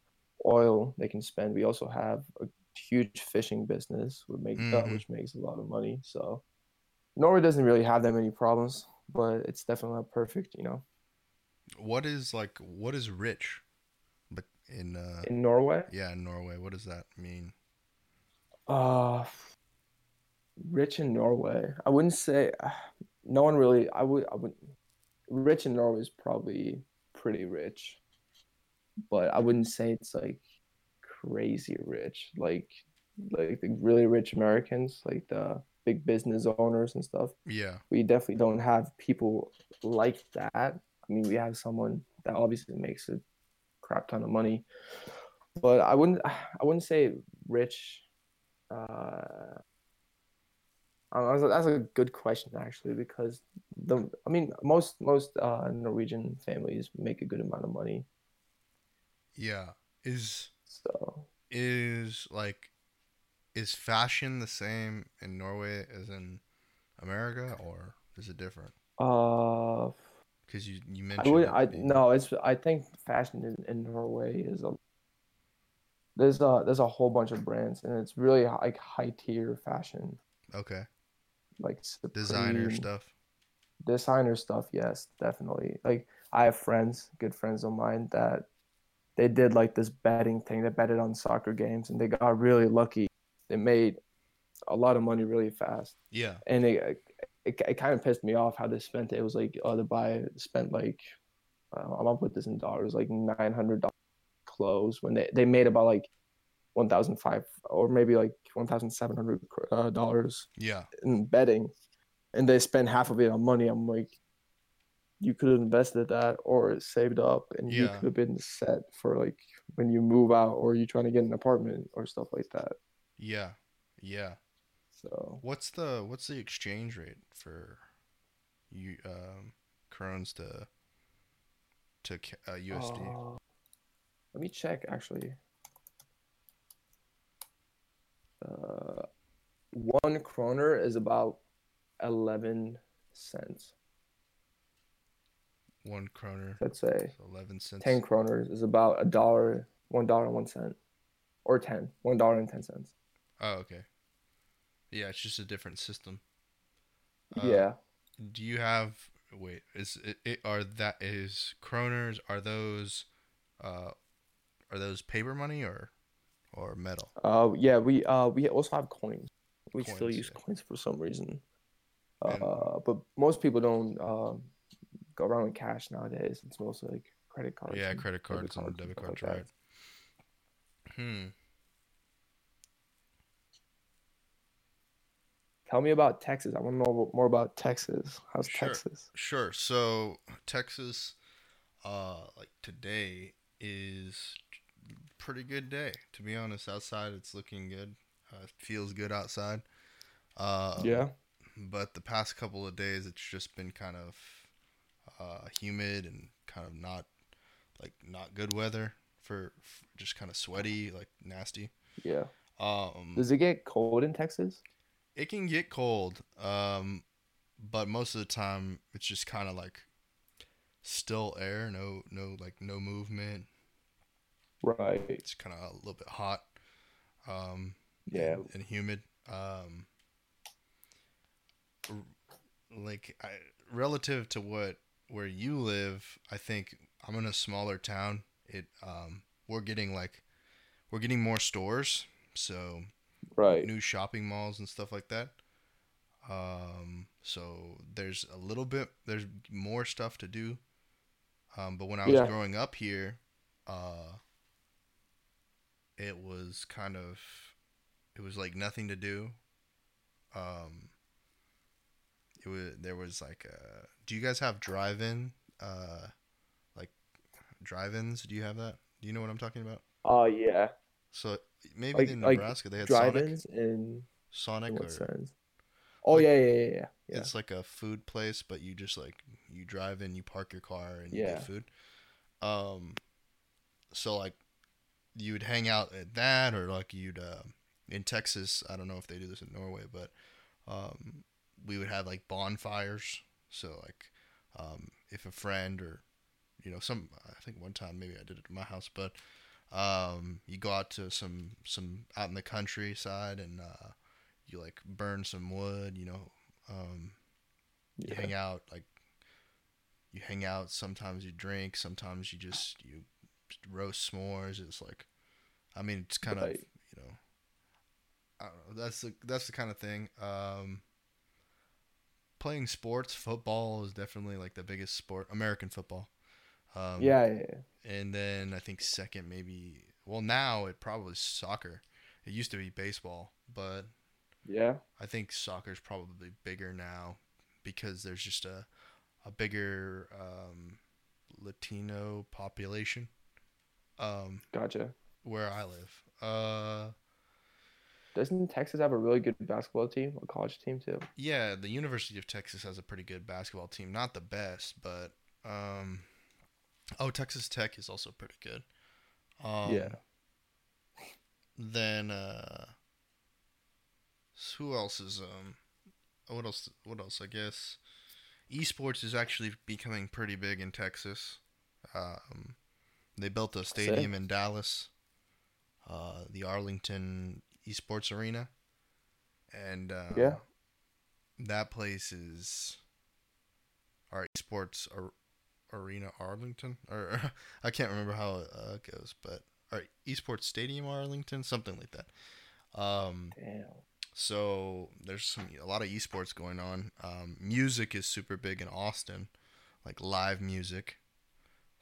oil they can spend. We also have a huge fishing business, which makes uh, Mhm. which makes a lot of money. So Norway doesn't really have that many problems, but it's definitely not perfect, you know. what is like what is rich but in uh In Norway, yeah, in Norway, what does that mean? uh, rich in Norway, I wouldn't say. No one really. I would. I would. Rich in Norway is probably pretty rich, but I wouldn't say it's like crazy rich. Like, like the really rich Americans, like the big business owners and stuff. Yeah. We definitely don't have people like that. I mean, we have someone that obviously makes a crap ton of money, but I wouldn't. I wouldn't say rich. Uh, uh, that's a- good question actually because the I mean most most uh, Norwegian families make a good amount of money. Yeah. Is So is like is fashion the same in Norway as in America or is it different? uh, Cuz you you I mentioned would I no it's I think fashion in, in Norway is a there's a there's a whole bunch of brands and it's really like high tier fashion Okay. Like Designer stuff. designer stuff yes definitely. Like i have friends good friends of mine that they did like this betting thing. They betted on soccer games and they got really lucky. They made a lot of money really fast. Yeah. and it it, it kind of pissed me off how they spent it. It was like oh the buy spent like uh, i'm gonna put this in dollars like 900 dollars clothes when they they made about like 1005 or maybe like 1700 uh, dollars Yeah. in betting and they spend half of it on money i'm like you could have invested that or saved up and you could have been set for like when you move out or you're trying to get an apartment or stuff like that Yeah. Yeah. so What's the what's the exchange rate for you um crones to to uh, USD? uh, let me check actually uh, one kroner is about 11 cents One kroner, let's say so eleven cents. 10 kroners is about a dollar one dollar and one cent or 10 one dollar and 10 cents Oh, okay. Yeah, it's just a different system. Uh, yeah Do you have wait, is it, it are that is kroners? Are those, uh, are those paper money or, or metal? Uh, yeah, we uh we also have coins. We still use yeah. coins for some reason. And- Uh, but most people don't um go around with cash nowadays. It's mostly like credit cards. Yeah, credit cards and cards debit stuff cards, like right? Hmm. Tell me about Texas. I want to know more about Texas. How's Sure. Texas? Sure. So Texas, uh, like today is pretty good day. To be honest, outside it's looking good. Uh, it feels good outside. Uh, yeah. But the past couple of days, it's just been kind of uh, humid and kind of not like not good weather for, for just kind of sweaty, like nasty. Yeah. Um, Does it get cold in Texas? it can get cold, um, but most of the time it's just kind of like still air, no, no, like no movement. Right. It's kind of a little bit hot, um, Yeah. and, and humid. Um, like I, relative to what where you live, I think I'm in a smaller town. It, um, we're getting like we're getting more stores, so Right. new shopping malls and stuff like that. Um, so there's a little bit, there's more stuff to do. Um, but when I was Yeah. growing up here, uh, it was kind of, it was like nothing to do. Um, it was there was like, uh, do you guys have drive-in, uh, like drive-ins? Do you have that? Do you know what I'm talking about? Oh yeah. So maybe Like- in like Nebraska they had Drive-ins in, Sonic in or sense? Oh yeah, yeah, yeah, yeah. yeah. it's like a food place, but you just like you drive in, you park your car, and you Yeah. get food. Um, so like you'd hang out at that, or like you'd uh, in Texas. I don't know if they do this in Norway, but um, we would have like bonfires. So like um, if a friend or you know some, I think one time maybe I did it at my house, but um, you go out to some some out in the countryside and uh, you like burn some wood, you know. Um, you Yeah. hang out like you hang out sometimes you drink sometimes you just you roast s'mores. It's like i mean it's kind of you know i don't know. That's the that's the kind of thing. Um playing sports football is definitely like the biggest sport american football. Um yeah, yeah, yeah. and then i think second maybe well now it probably is soccer. It used to be baseball but Yeah. I think soccer's probably bigger now because there's just a a bigger um, Latino population um, Gotcha. where I live. Uh, Doesn't Texas have a really good basketball team, a college team too? yeah, the University of Texas has a pretty good basketball team. Not the best, but um, oh, Texas Tech is also pretty good. Um, Yeah. Then uh, who else is um, what else? What else? I guess esports is actually becoming pretty big in Texas. Um, they built a stadium in Dallas, uh, the Arlington Esports Arena, and uh, Yeah. that place is our esports ar- arena Arlington, or [LAUGHS] I can't remember how it uh, goes, but our esports stadium Arlington, something like that. Um, Damn. so there's some a lot of esports going on. Um, music is super big in Austin, like live music.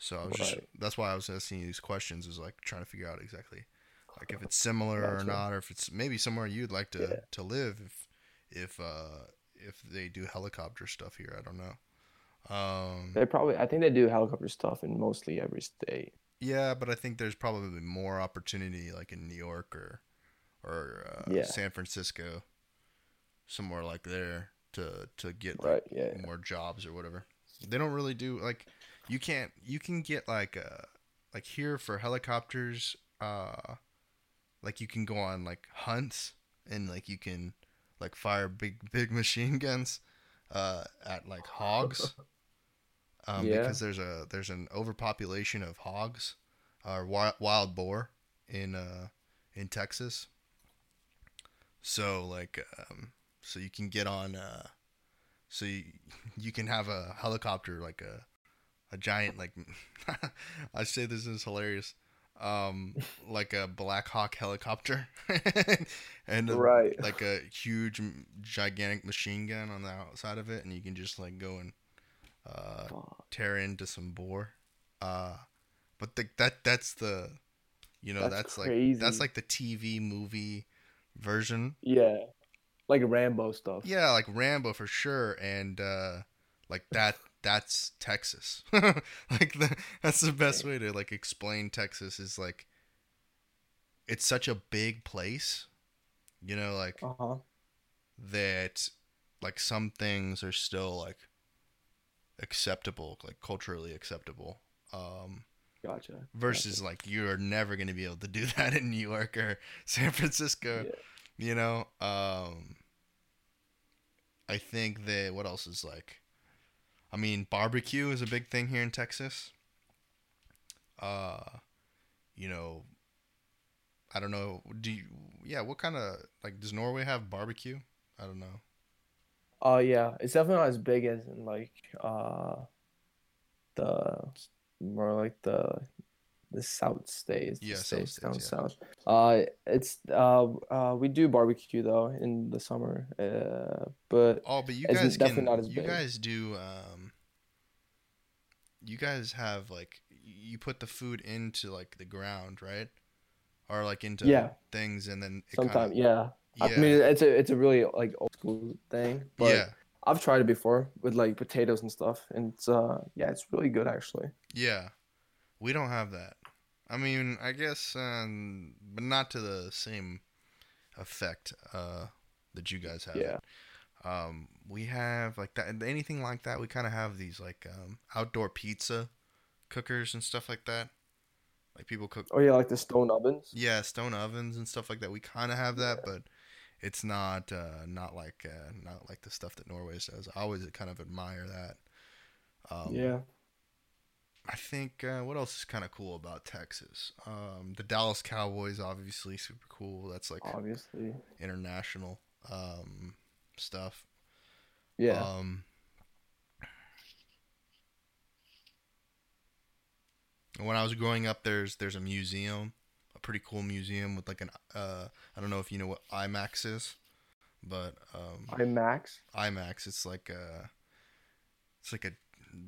So I was just that's why I was asking you these questions is like trying to figure out exactly like if it's similar or not, or if it's maybe somewhere you'd like to Yeah. to live if if uh if they do helicopter stuff here. I don't know. Um, They probably, I think they do helicopter stuff in mostly every state. yeah, but I think there's probably more opportunity like in New York or or uh, Yeah. San Francisco, somewhere like there to to get like, Right. Yeah. more jobs or whatever. They don't really do like you can't you can get like uh like here for helicopters uh like you can go on like hunts and like you can like fire big big [LAUGHS] machine guns uh at like hogs [LAUGHS] um Yeah. because there's a there's an overpopulation of hogs or wild, wild boar in uh in Texas so like um so you can get on uh so you, [LAUGHS] you can have a helicopter like a a giant like [LAUGHS] I say this is hilarious. Um, like a Black Hawk helicopter, [LAUGHS] and a, Right. like a huge, gigantic machine gun on the outside of it, and you can just like go and uh, tear into some boar. Uh, but the, that that's the, you know, That's that's, like that's like the TV movie version. Yeah. Like Rambo stuff. Yeah, like Rambo for sure, and uh, like that. That's Texas. [LAUGHS] like the, that's the best way to like explain Texas is like, it's such a big place, you know, like Uh huh. that like some things are still like acceptable, like culturally acceptable. Um Gotcha. versus like you're never going to be able to do [LAUGHS] that in New York or San Francisco, Yeah. you know? Um I think that what else is like I mean, barbecue is a big thing here in Texas. Uh you know, I don't know, do you yeah, what kind of like does Norway have barbecue? I don't know. Uh yeah, it's definitely not as big as in like uh the more like the the south states, the Yeah, south states states, down yeah. south. Uh it's uh uh we do barbecue though in the summer. Uh but Oh, but you guys definitely can, not as you big. guys do um you guys have like you put the food into like the ground, right? Or like into Yeah. things and then it sometimes yeah. yeah. I mean it's a it's a really like old school thing, but yeah. I've tried it before with like potatoes and stuff and it's uh yeah, it's really good actually. Yeah. We don't have that. I mean, I guess um but not to the same effect uh that you guys have. Yeah. Um we have like that anything like that, we kind of have these like um outdoor pizza cookers and stuff like that. Like people cook Oh yeah, like the stone ovens. yeah stone ovens and stuff like that we kind of have that but it's not uh not like uh not like the stuff that norway does i always kind of admire that um yeah. i think uh what else is kind of cool about texas um the dallas cowboys obviously super cool that's like Obviously. international um stuff Yeah. um when I was growing up, there's there's a museum, a pretty cool museum with like an uh I don't know if you know what IMAX is, but um IMAX. IMAX it's like a it's like a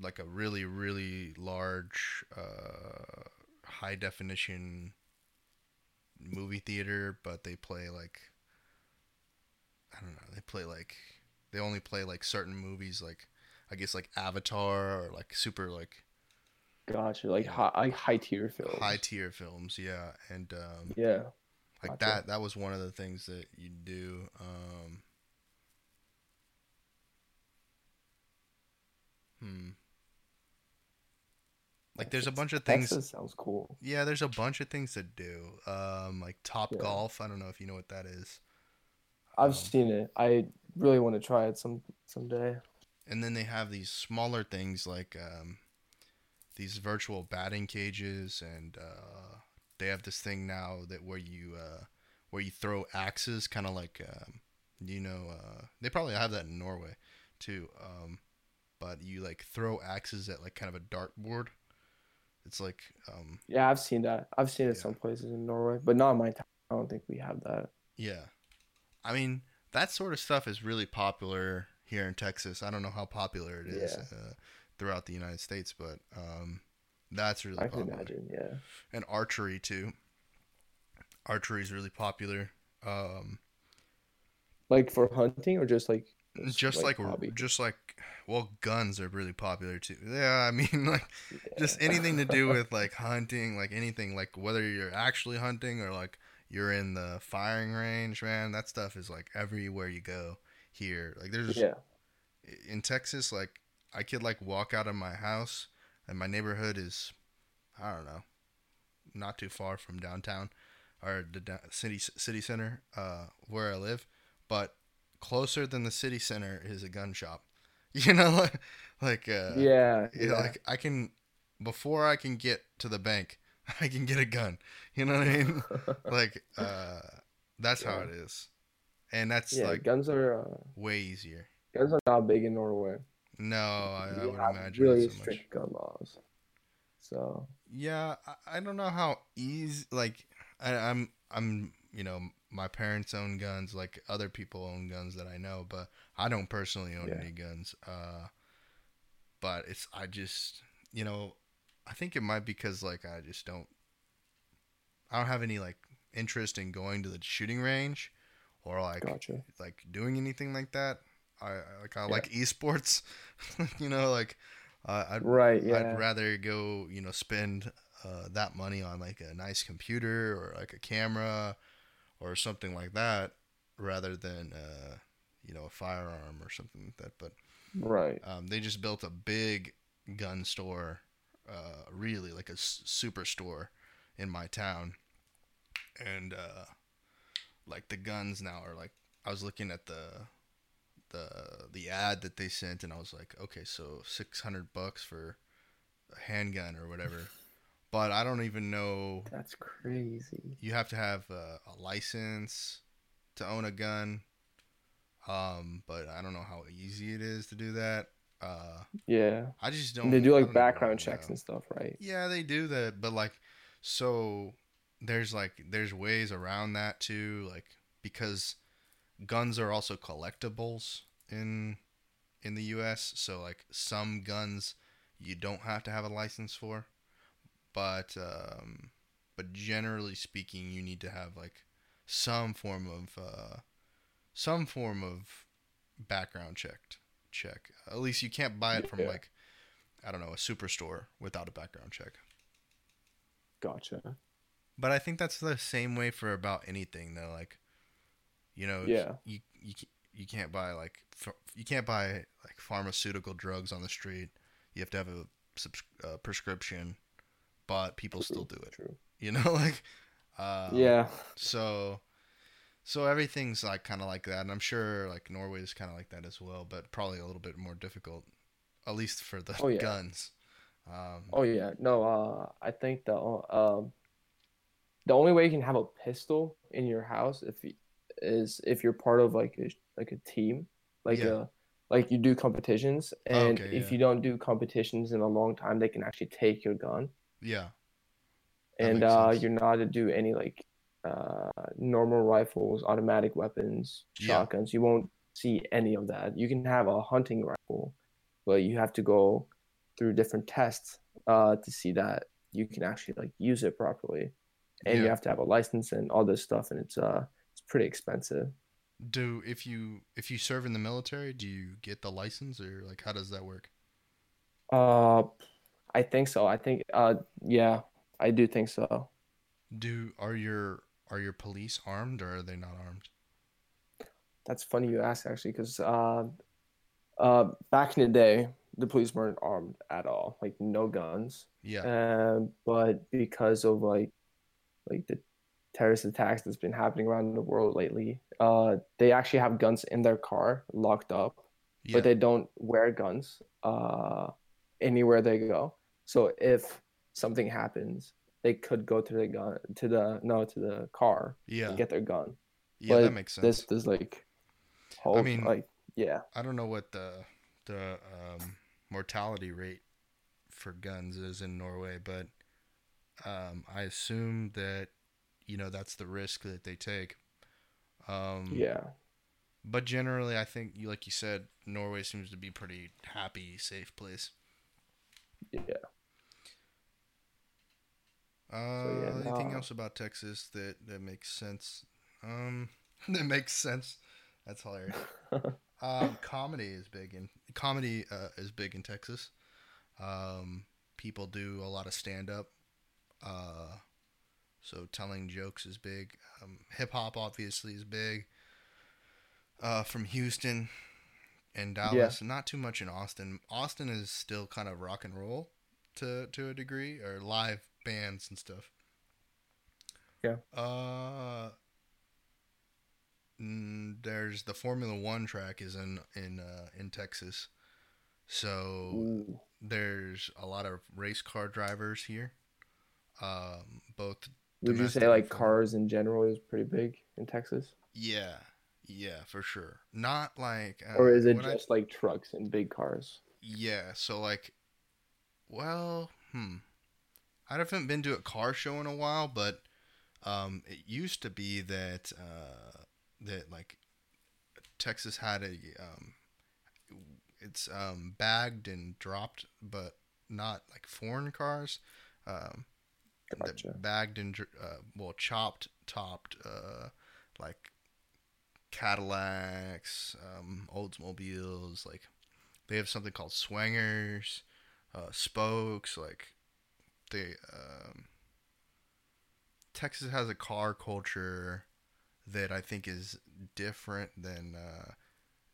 like a really really large uh high definition movie theater, but they play like I don't know, they play like they only play like certain movies like I guess like Avatar or like super like Gotcha. Like high like high tier films. high tier films, yeah. And um Yeah. like Gotcha. that that was one of the things that you do um hmm like there's a bunch of things Texas sounds cool. yeah there's a bunch of things to do um like top Yeah. golf i don't know if you know what that is I've Um, seen it. I really want to try it some someday. and then they have these smaller things like um these virtual batting cages and uh they have this thing now that where you uh where you throw axes kind of like um you know uh they probably have that in norway too um but you like throw axes at like kind of a dartboard it's like um Yeah, I've seen that. I've seen it Yeah. some places in Norway, but not in my town. I don't think we have that. yeah i mean that sort of stuff is really popular here in texas i don't know how popular it is Yeah. uh, throughout the united states but um that's really I can imagine. Yeah. and archery too. Archery is really popular. Um, Like for hunting or just like just like, hobby. just like well, guns are really popular too. Yeah, I mean [LAUGHS] like just anything to do with like hunting, like anything, like whether you're actually hunting or like you're in the firing range, man. That stuff is like everywhere you go here. Like there's Yeah. in Texas, like I could like walk out of my house and my neighborhood is, I don't know, not too far from downtown or the city city center uh, where I live, but closer than the city center is a gun shop. [LAUGHS] You know, like like uh, yeah. you know, Yeah. like I can before I can get to the bank, [LAUGHS] I can get a gun. You know what I mean? [LAUGHS] like uh, that's how it is, and that's yeah. like guns are. Uh, way easier. Guns are not big in Norway. No, I, I would imagine really so much. strict gun laws. So Yeah, I, I don't know how easy. Like, I, I'm, I'm, you know, my parents own guns. Like other people own guns that I know, but I don't personally own Yeah. any guns. Uh, but it's I just, you know, I think it might be because like I just don't. I don't have any like interest in going to the shooting range, or like gotcha. like doing anything like that. I like I Yeah. like esports, [LAUGHS] you know, like uh, I'd Right. Yeah. I'd rather go, you know, spend uh, that money on like a nice computer or like a camera or something like that rather than, uh, you know, a firearm or something like that. But right. um, they just built a big gun store, uh, really like a s- super store in my town. And uh, like the guns now are like, I was looking at the the the ad that they sent and I was like, okay, so 600 bucks for a handgun or whatever. [LAUGHS] but I don't even know That's crazy. you have to have a, a license to own a gun. Um, but I don't know how easy it is to do that. Uh, Yeah. I just don't. And they do like background checks and stuff, right? Yeah, they do that, but like, so there's like there's ways around that too, like because guns are also collectibles in in the U.S. So like some guns you don't have to have a license for, but um, but generally speaking, you need to have like some form of uh, some form of background checked check. At least you can't buy it from Yeah. like I don't know a superstore without a background check. Gotcha. But I think that's the same way for about anything though. Like, you know, Yeah. you you you can't buy like you can't buy like pharmaceutical drugs on the street. You have to have a subs- uh, prescription, but people still do it. True. You know, [LAUGHS] like, uh, yeah. So, so everything's like kind of like that, and I'm sure like Norway is kind of like that as well, but probably a little bit more difficult, at least for the Oh, yeah. guns. Um, Oh yeah. No. Uh, I think the um, the only way you can have a pistol in your house if y- is if you're part of like a like a team, like Yeah. a like you do competitions, and Okay, if yeah. you don't do competitions in a long time, they can actually take your gun, yeah, That and uh, sense. you're not to do any like uh normal rifles, automatic weapons, Yeah. shotguns. You won't see any of that. You can have a hunting rifle, but you have to go through different tests uh to see that you can actually like use it properly and you have to have a license and all this stuff and it's uh it's pretty expensive Do if you if you serve in the military, do you get the license or like how does that work? uh i think so i think uh yeah i do think so Do are your are your police armed or are they not armed? that's funny you ask actually because uh uh back in the day the police weren't armed at all like no guns Yeah, um but because of like like the terrorist attacks that's been happening around the world lately uh they actually have guns in their car locked up yeah, but they don't wear guns uh, anywhere they go. So if something happens, they could go to the gun to the no to the car yeah, and get their gun. yeah. but That makes sense. This does like hold mean- like yeah I don't know what the the um, mortality rate for guns is in Norway, but um, I assume that you know that's the risk that they take. Um, yeah But generally, I think, like you said, Norway seems to be pretty happy, safe place. yeah. Uh, yeah, anything no. else about Texas that that makes sense? Um, [LAUGHS] that makes sense. That's hilarious. [LAUGHS] um, comedy is big in comedy uh, is big in Texas. Um, people do a lot of stand up. Uh, so telling jokes is big. Um, Hip hop obviously is big. Uh, from Houston and Dallas, not too much in Austin. Austin is still kind of rock and roll to to a degree, or live bands and stuff. Yeah. Uh, there's the Formula One track is in in uh, in Texas, so Ooh. there's a lot of race car drivers here. Um, both Would you say like cars in general is pretty big in Texas? yeah, Yeah, for sure. Not like. Uh, or is it when I- just like trucks and big cars? Yeah, so like, well, hmm. I haven't been to a car show in a while, but um, it used to be that uh, that like Texas had a um, it's um, bagged and dropped, but not like foreign cars. Um, Gotcha. bagged and uh, well chopped topped uh, like Cadillacs, um, Oldsmobiles, like they have something called swingers, uh, spokes. Like they, um, Texas has a car culture that I think is different than uh,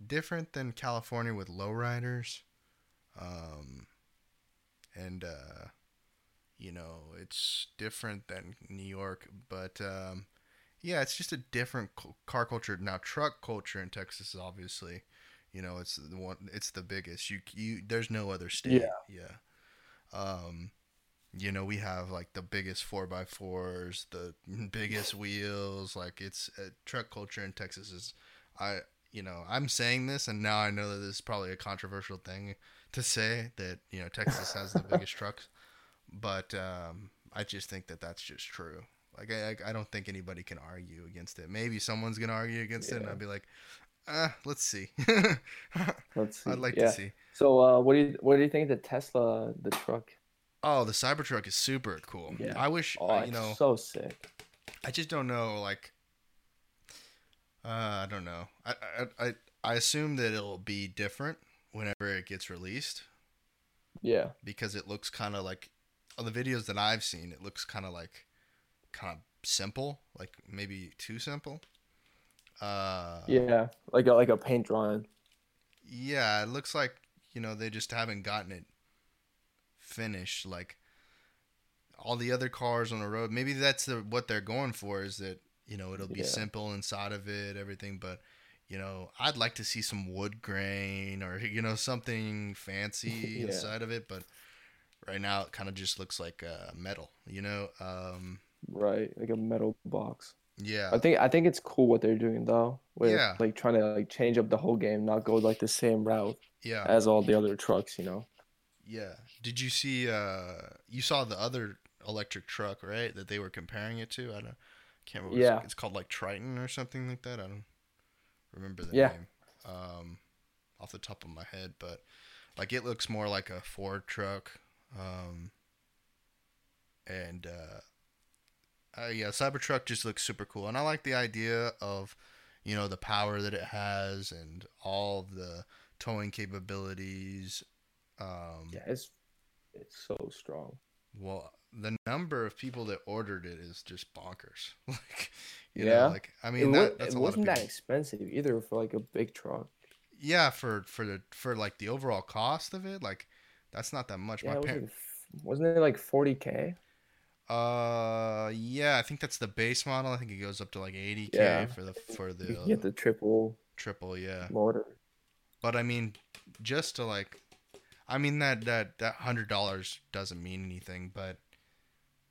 different than California with lowriders, um, and uh, you know it's different than New York, but um, yeah, it's just a different car culture. Now, truck culture in Texas is obviously you know, it's the one. It's the biggest. You you. There's no other state. Yeah. Yeah. Um, you know, we have like the biggest four by fours, the [LAUGHS] biggest wheels. Like it's uh, truck culture in Texas is, I you know I'm saying this, and now I know that this is probably a controversial thing to say that you know Texas has the biggest [LAUGHS] trucks, but um, I just think that that's just true. Like I, I don't think anybody can argue against it. Maybe someone's gonna argue against it, and I'd be like, uh, let's see. Let's [LAUGHS] see. I'd like yeah. to see. So, uh, what do you what do you think the Tesla the truck? Oh, the Cybertruck is super cool. Yeah. I wish Oh, uh, you know. so sick. I just don't know. Like, uh, I don't know. I, I I I assume that it'll be different whenever it gets released Yeah. because it looks kind of like on the videos that I've seen. It looks kind of like kind of simple, like maybe too simple. Uh, Yeah. Like a like a paint drawing. Yeah, it looks like you know they just haven't gotten it finished. Like all the other cars on the road, maybe that's the what they're going for is that you know it'll be Yeah. simple inside of it, everything. But you know, I'd like to see some wood grain or [LAUGHS] you know something fancy [LAUGHS] Yeah. inside of it. But right now, it kind of just looks like uh, metal. You know, um, Right. Like a metal box. yeah, I think I think it's cool what they're doing though. With Yeah. like trying to like change up the whole game, not go like the same route yeah. as all the other trucks, you know. Yeah. Did you see? Uh, you saw the other electric truck, right? That they were comparing it to. I don't. Can't remember. what Yeah. It's, it's called like Triton or something like that. I don't remember the Yeah. name. Um, off the top of my head, but like it looks more like a Ford truck. Um, and uh, uh, yeah, Cybertruck just looks super cool, and I like the idea of, you know, the power that it has and all the towing capabilities. Um, Yeah, it's it's so strong. well, the number of people that ordered it is just bonkers. [LAUGHS] like, you Yeah. know, like I mean, it, that, wa- that's it wasn't that expensive either for like a big truck. Yeah, for for the for like the overall cost of it, like that's not that much. Yeah, My it was parents, wasn't it like 40k? uh, yeah, I think that's the base model. I think it goes up to like 80k Yeah. for the for the, uh, get the triple triple. Yeah, motor. but I mean, just to like, I mean that that that hundred dollars doesn't mean anything, but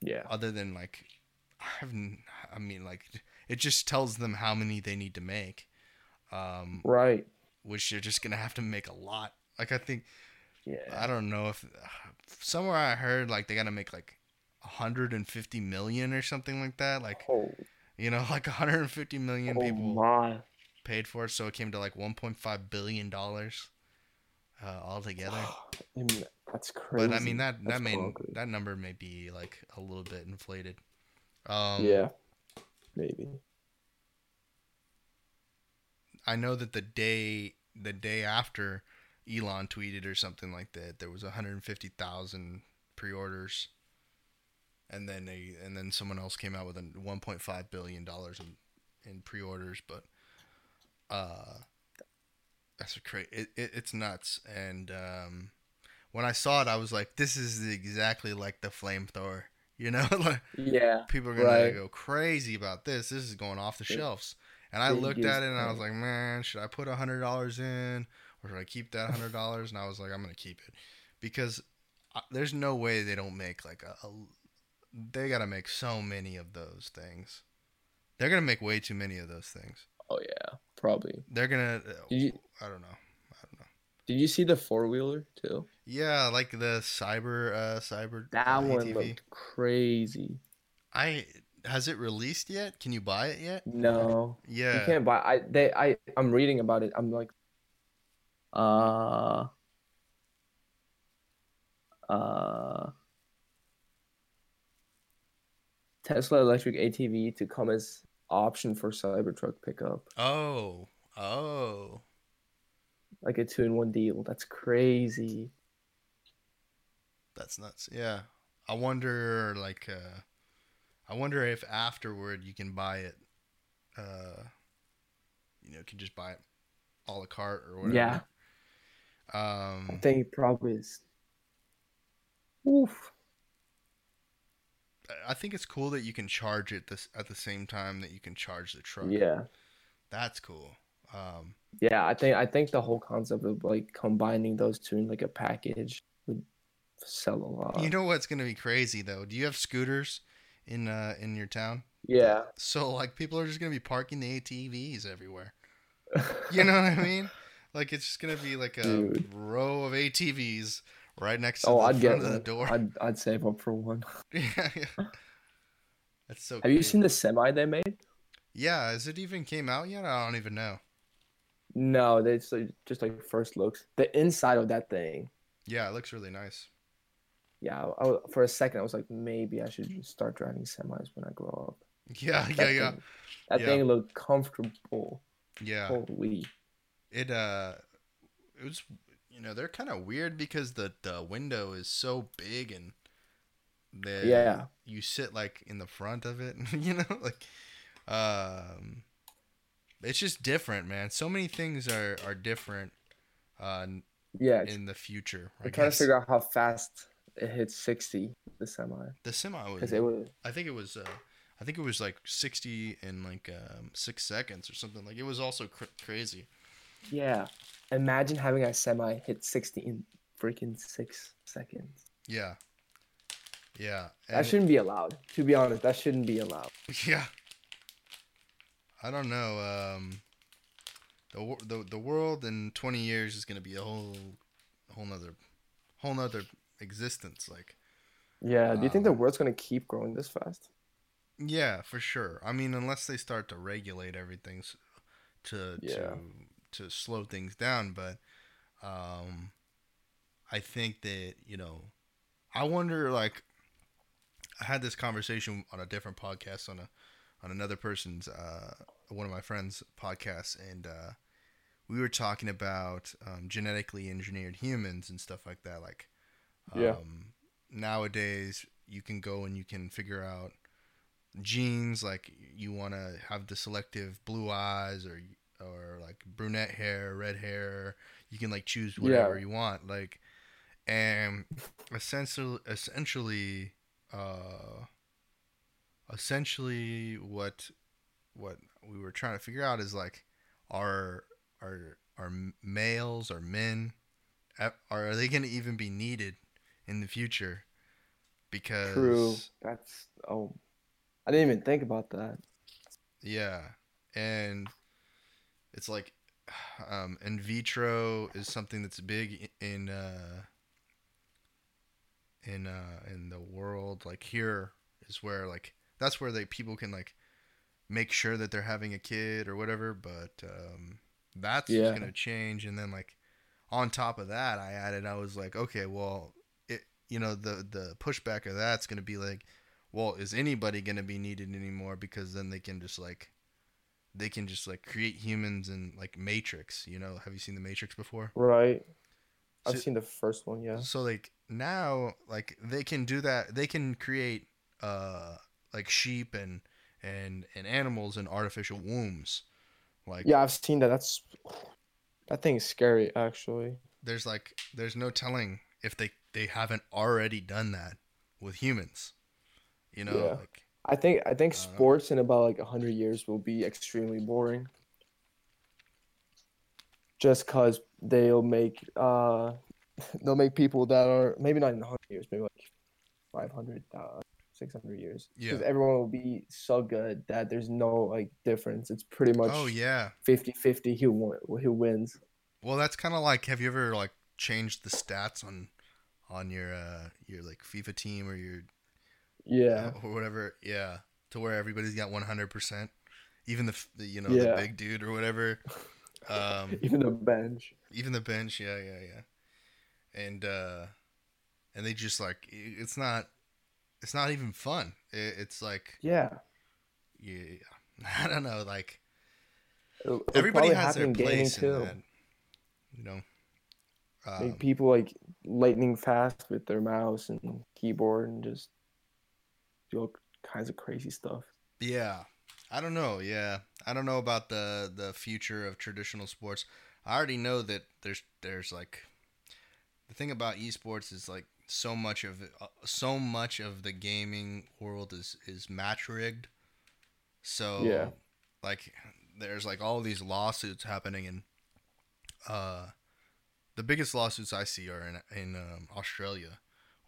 Yeah. other than like I haven't I mean like it just tells them how many they need to make um Right. which they're just gonna have to make a lot like I think Yeah. I don't know if somewhere I heard like they gotta make like 150 million or something like that like Oh, you know [LAUGHS] like 150 million oh people my. paid for it so it came to like 1.5 billion dollars uh, altogether [SIGHS] Mm, That's crazy. but I mean that that may that number may be like a little bit inflated um yeah. Maybe. I know that the day the day after Elon tweeted or something like that, there was 150,000 pre-orders, and then they and then someone else came out with a 1.5 billion dollars in in pre-orders, but uh, that's a crazy. It, it, it's nuts, and um, when I saw it, I was like, this is exactly like the flamethrower. [LAUGHS] You know, like Yeah. people are gonna Right. go crazy about this. This is going off the shelves. And I looked at it and I was like, man, should I put a hundred dollars in, or should I keep that hundred dollars? And I was like, I'm gonna keep it because uh, there's no way they don't make like a. a they gotta make so many of those things. They're gonna make way too many of those things. Oh yeah, probably. They're gonna. You I don't know. I don't know. did you see the four wheeler too? Yeah, like the cyber, uh, cyber. That uh, one ATV. looked crazy. I has it released yet? Can you buy it yet? No, Yeah. you can't buy. I they I I'm reading about it. I'm like, uh, uh, Tesla electric ATV to come as option for Cybertruck pickup, Oh. Oh. like a two in one deal. That's crazy. That's nuts. Yeah. I wonder, like, uh, I wonder if afterward you can buy it. Uh, you know, can just buy it all a la carte or whatever. Yeah. I Um. think probably is. Oof. I think it's cool that you can charge it this at the same time that you can charge the truck. Yeah. That's cool. Um. Yeah, I think I think the whole concept of like combining those two in like a package would sell a lot. You know what's gonna be crazy though? Do you have scooters in uh in your town? yeah. So like people are just gonna be parking the ATVs everywhere. [LAUGHS] You know what I mean? Like it's just gonna be like a Dude. row of ATVs right next to oh, the I'd get front of the door. I'd I'd save up for one. [LAUGHS] yeah, yeah. That's so. Have you seen the semi they made? Yeah, has it even came out yet? I don't even know. No, it's like, just like first looks. The inside of that thing. Yeah, it looks really nice. Yeah, I, I- for a second I was like, maybe I should start driving semis when I grow up. Yeah, [LAUGHS] yeah, That yeah, Thing, that Yeah. thing looked comfortable. yeah. Holy. It uh, it was you know they're kind of weird because the the window is so big and Yeah. you sit like in the front of it [LAUGHS] you know like um it's just different man so many things are are different uh Yeah, in the future I I'm trying to figure out how fast it hits 60 the semi the semi was it was i think it was uh i think it was like 60 in like um six seconds or something like it was also cr- crazy Yeah. Imagine having a semi hit 60 in freaking six seconds. yeah yeah That shouldn't be allowed. To be honest, that shouldn't be allowed. [LAUGHS] Yeah. I don't know. Um, the the the world in twenty years is gonna be a whole, whole nother, whole nother existence. Like, Yeah. Do you think the Um, world's going to keep growing this fast? yeah, for sure. I mean, unless they start to regulate everything to Yeah. to to slow things down, but um, I think that you know, I wonder like. I had this conversation on a different podcast on a on another person's uh, one of my friends' podcasts, and uh, we were talking about um, genetically engineered humans and stuff like that. Like, um, Yeah. nowadays you can go and you can figure out genes like you want to have the selective blue eyes or or like brunette hair, red hair. You can like choose whatever you want. Like, and essentially, essentially, uh, essentially what what we were trying to figure out is like are are are males or men are are they going to even be needed in the future because True. That's oh, I didn't even think about that. yeah and it's like [SIGHS] um in vitro is something that's big in uh in uh in the world. Like here is where like that's where they people can like make sure that they're having a kid or whatever but um that's Yeah. gonna change. And then like on top of that i added i was like okay well it you know the the pushback of that's gonna be like well is anybody gonna be needed anymore? Because then they can just like they can just like create humans and like matrix you know have you seen the matrix before Right. I've seen the first one. Yeah. so like now like they can do that they can create uh like sheep and and and animals in artificial wombs like Yeah, I've seen that. That's that thing's scary, actually. there's like there's no telling if they they haven't already done that with humans you know Yeah. like I think I think sports in about like hundred years will be extremely boring. Just cause they'll make uh [LAUGHS] they'll make people that are maybe not in hundred years, maybe like five hundred, uh, 600 years. Yeah. Because everyone will be so good that there's no like difference. It's pretty much Oh yeah. 50-50 who won, who wins. Well, that's kind of like have you ever like changed the stats on on your uh your like FIFA team or your Yeah. or whatever? Yeah, to where everybody's got 100%. Even the, the you know Yeah. the big dude or whatever. Um [LAUGHS] Even the bench. even the bench, yeah, yeah, yeah. And uh and they just like it's not it's not even fun. It, it's like Yeah. yeah, [LAUGHS] I don't know, like It'll- it'll everybody has their place in that. You know. Like Um, people like lightning fast with their mouse and keyboard and just do all kinds of crazy stuff. Yeah. I don't know. Yeah. I don't know about the the future of traditional sports. I already know that there's there's like the thing about esports is like so much of uh, so much of the gaming world is is match rigged. So Yeah. like there's like all these lawsuits happening and uh the biggest lawsuits I see are in in um, Australia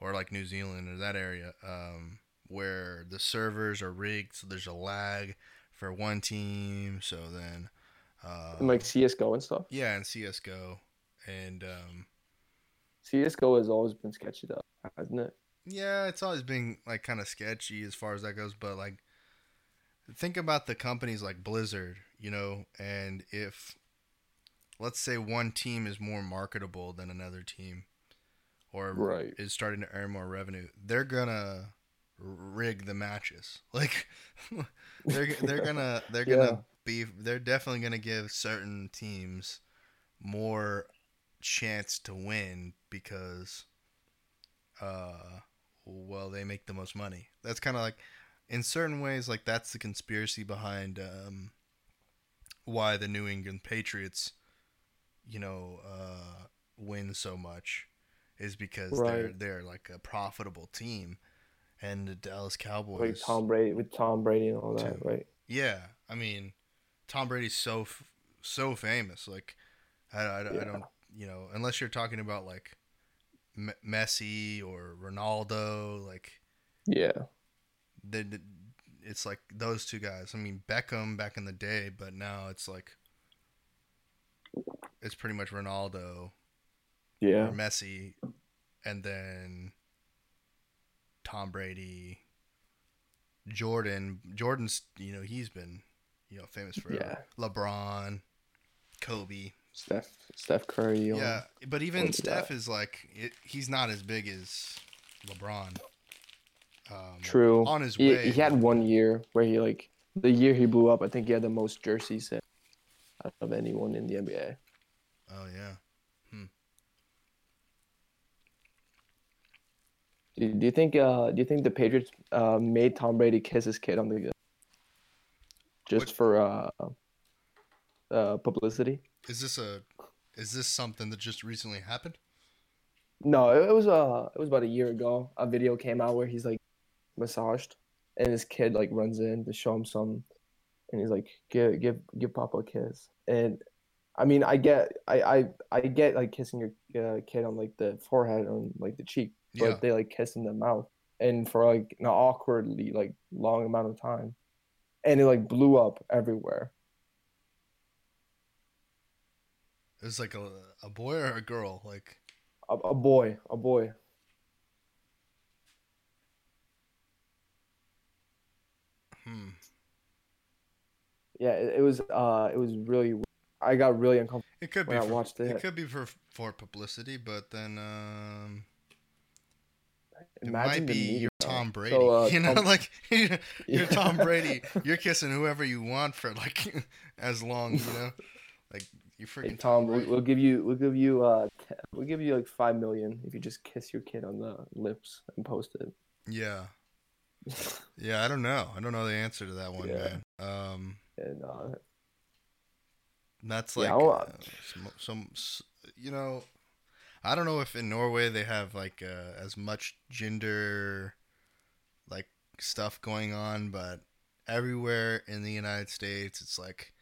or like New Zealand or that area um where the servers are rigged so there's a lag for one team so then uh And like CS:GO and stuff. yeah and CS:GO and um CS:GO has always been sketchy though, hasn't it? Yeah, it's always been like kind of sketchy as far as that goes, but like think about the companies like Blizzard, you know, and if let's say one team is more marketable than another team or Right. is starting to earn more revenue, they're gonna rig the matches. [LAUGHS] Like they're they're gonna they're Yeah. gonna be they're definitely gonna give certain teams more chance to win because uh well they make the most money that's kind of like in certain ways like that's the conspiracy behind um why the new england patriots you know uh win so much is because they're they're like a profitable team and the dallas Like cowboys Tom Brady with Tom Brady and all that, right? yeah i mean tom brady's so f- so famous like I, I, I Yeah. don't you know unless you're talking about like M- messi or ronaldo like Yeah. the, the- it's like those two guys. I mean Beckham back in the day, but now it's like it's pretty much Ronaldo Yeah. or Messi, and then Tom Brady, Jordan. Jordan's you know he's been you know famous forever. LeBron, Kobe. Steph Steph Curry. Yeah, but even Steph that. is like it, he's not as big as LeBron. Um, True. On his He, way, he had one year where he like the year he blew up. I think he had the most jerseys out of anyone in the NBA. Oh yeah. Do, do you think? Uh, do you think the Patriots uh, made Tom Brady kiss his kid on the just What- for uh, uh, publicity? Is this a is this something that just recently happened? No, it, it was uh, it was about a year ago. A video came out where he's like massaged, and his kid like runs in to show him some, and he's like, "Give, give, give Papa a kiss." And I mean, I get, I, I, I get like kissing your uh, kid on like the forehead or on like the cheek, but Yeah. they like kiss in the mouth, and for like an awkwardly like long amount of time, and it like blew up everywhere. It was like a a boy or a girl, like A, a boy, a boy. hmm. Yeah, it, it was, uh, it was really. I got really uncomfortable. It could be for, watched it. it. could be for for publicity, but then um it might be you're. Tom Brady. So, uh, [LAUGHS] you know, Tom- like [LAUGHS] you're [LAUGHS] Yeah. Tom Brady. You're kissing whoever you want for like as long, you know. Like you freaking Hey Tom, we'll, we'll give you we'll give you uh we'll give you like five million if you just kiss your kid on the lips and post it. Yeah. Yeah, I don't know. I don't know the answer to that one, Yeah. man. Um and uh, That's like I'll- uh, some, some, s- you know, I don't know if in Norway they have like uh, as much gender, like stuff going on, but everywhere in the United States, it's like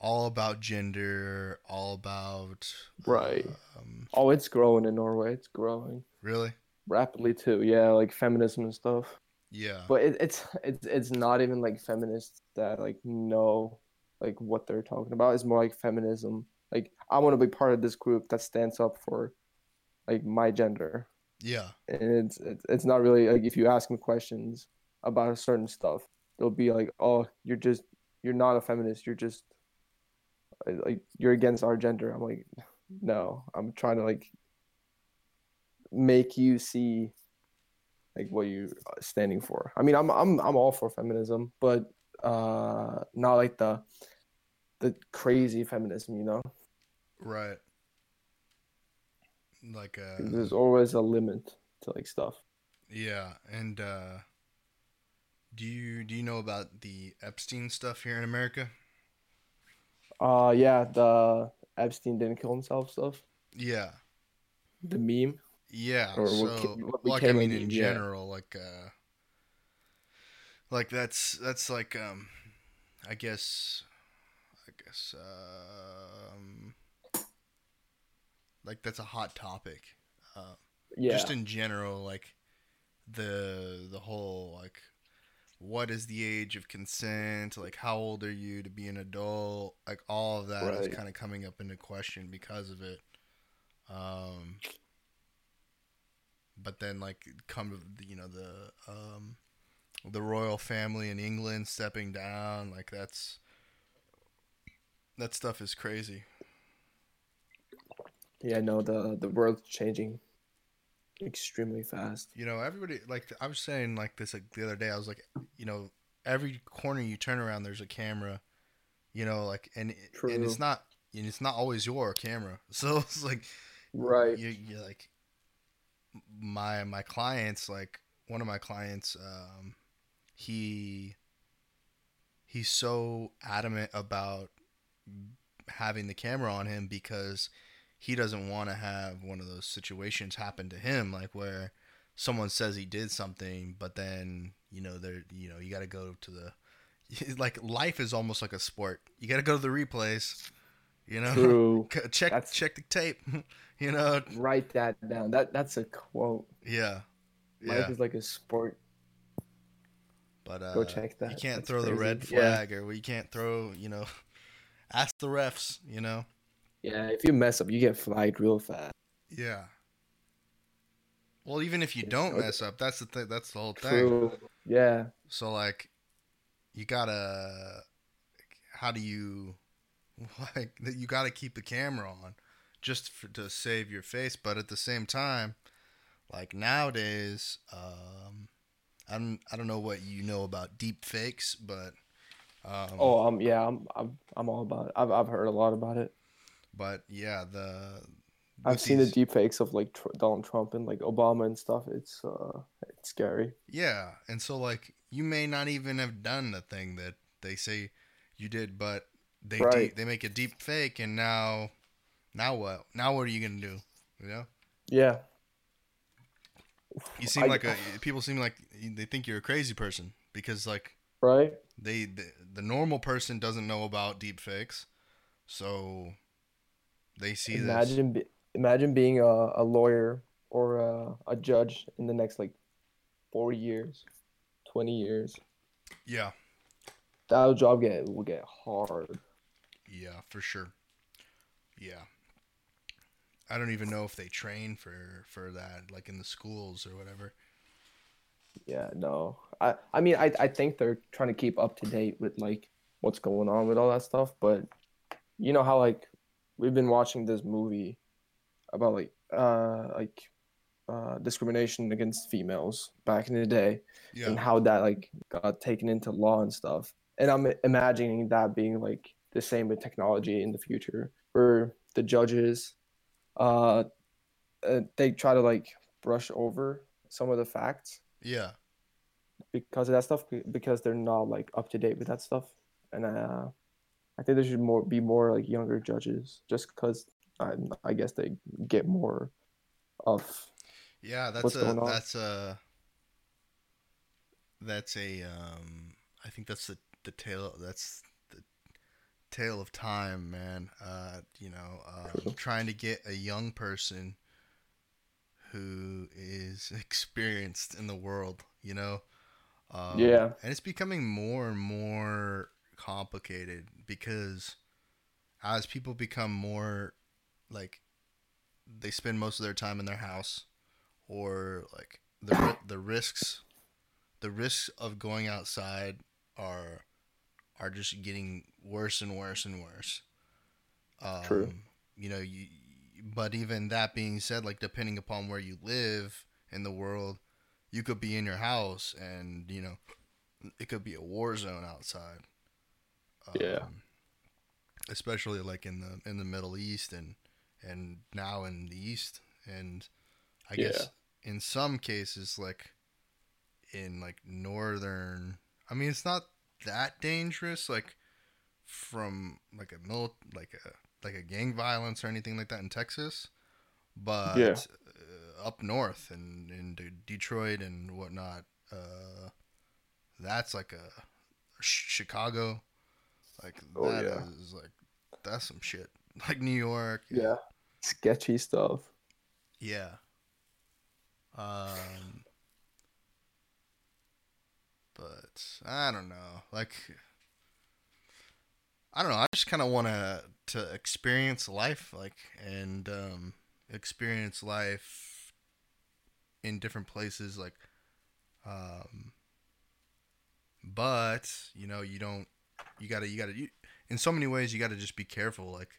all about gender, all about Right. Um, oh, it's growing in Norway. It's growing really? rapidly too. Yeah, like feminism and stuff. Yeah. but it, it's it's it's not even like feminists that like know like what they're talking about. It's more like feminism. Like I want to be part of this group that stands up for like my gender, yeah. and it's it's, not really like if you ask them questions about a certain stuff, they'll be like, "Oh, you're just you're not a feminist. You're just like you're against our gender." I'm like, no, I'm trying to like make you see like what you're standing for. I mean, I'm I'm I'm all for feminism, but uh not like the the crazy feminism, you know. Right. Like uh There's always a limit to like stuff. yeah, and uh do you do you know about the Epstein stuff here in America? Uh yeah, the Epstein didn't kill himself stuff. Yeah. The meme. Yeah. Or so what what like I mean in meme, yeah. general, like uh like that's that's like um I guess guess um like that's a hot topic. Uh Yeah. just in general like the the whole like what is the age of consent like how old are you to be an adult like all of that is Right. kind of coming up into question because of it um but then like come to you know the um the royal family in England stepping down like that's that stuff is crazy yeah, no, the the world's changing extremely fast. You know, everybody like I was saying like this like the other day. I was like, you know, every corner you turn around, there's a camera. You know, like and and it's not and it's not always your camera. [LAUGHS] So it's like Right. you you like my my clients like one of my clients um he he's so adamant about having the camera on him because he doesn't want to have one of those situations happen to him like where someone says he did something but then you know they're you know you got to go to the [LAUGHS] like life is almost like a sport you got to go to the replays you know True. [LAUGHS] Check That's- check the tape [LAUGHS] you know Write that down. That that's a quote. yeah Life yeah is like a sport. but uh Go check that. you can't That's throw the crazy. red Yeah. flag or you can't throw you know ask the refs you know Yeah, if you mess up, you get flagged real fast. yeah well even if you don't mess up that's the thing that's the whole thing True. Yeah. So like, you gotta. How do you, [LAUGHS] like, you gotta keep the camera on, just for, to save your face. But at the same time, like nowadays, um, I don't I don't know what you know about deep fakes, but um, Oh, um, yeah, I'm, I'm, I'm all about it. I've, I've heard a lot about it. but yeah, the I've seen these- the deepfakes of like tr- Donald Trump and like Obama and stuff. It's, uh, it's scary. Yeah, and so like you may not even have done the thing that they say you did, but they Right. de- they make a deep fake, and now, now what? Now what are you gonna do? You know, Yeah. you seem I- like a people seem like they think you're a crazy person because like Right. they the, the normal person doesn't know about deep fakes, so they see this. Imagine, be, imagine being a, a lawyer or a, a judge in the next like four years, twenty years. Yeah, That job get will get hard. yeah, for sure. Yeah. I don't even know if they train for for that, like in the schools or whatever. Yeah, no. I I mean I I think they're trying to keep up to date with like what's going on with all that stuff, but you know how like we've been watching this movie about like uh like uh discrimination against females back in the day and how that like got taken into law and stuff. And I'm imagining that being like the same with technology in the future where the judges uh, uh they try to like brush over some of the facts yeah, because of that stuff because they're not like up to date with that stuff and uh i think there should more be more like younger judges just because I, I guess they get more of yeah. That's a that's a that's a um. I think that's the the tale. That's the tale of time, man. Uh, you know, um, trying to get a young person who is [LAUGHS] experienced in the world. You know, Um, Yeah. and it's becoming more and more complicated because as people become more like they spend most of their time in their house or like the [COUGHS] the risks the risks of going outside are are just getting worse and worse and worse. Um, True. You know, you, but even that being said, like depending upon where you live in the world, you could be in your house and you know it could be a war zone outside. Yeah. Um, especially like in the in the Middle East and and now in the East and I guess in some cases like in like northern I mean it's not that dangerous like from like a mil like a like a gang violence or anything like that in Texas but Yeah. uh, up north and in De- Detroit and whatnot uh that's like a Ch- Chicago like Oh, that yeah. is like that's some shit [LAUGHS] like New York Yeah. Sketchy stuff. yeah. Um, but I don't know. Like, I don't know. I just kind of want to to experience life, like, and um, experience life in different places, like, um. But you know, you don't. You gotta. You gotta. You, in so many ways, you gotta just be careful, like.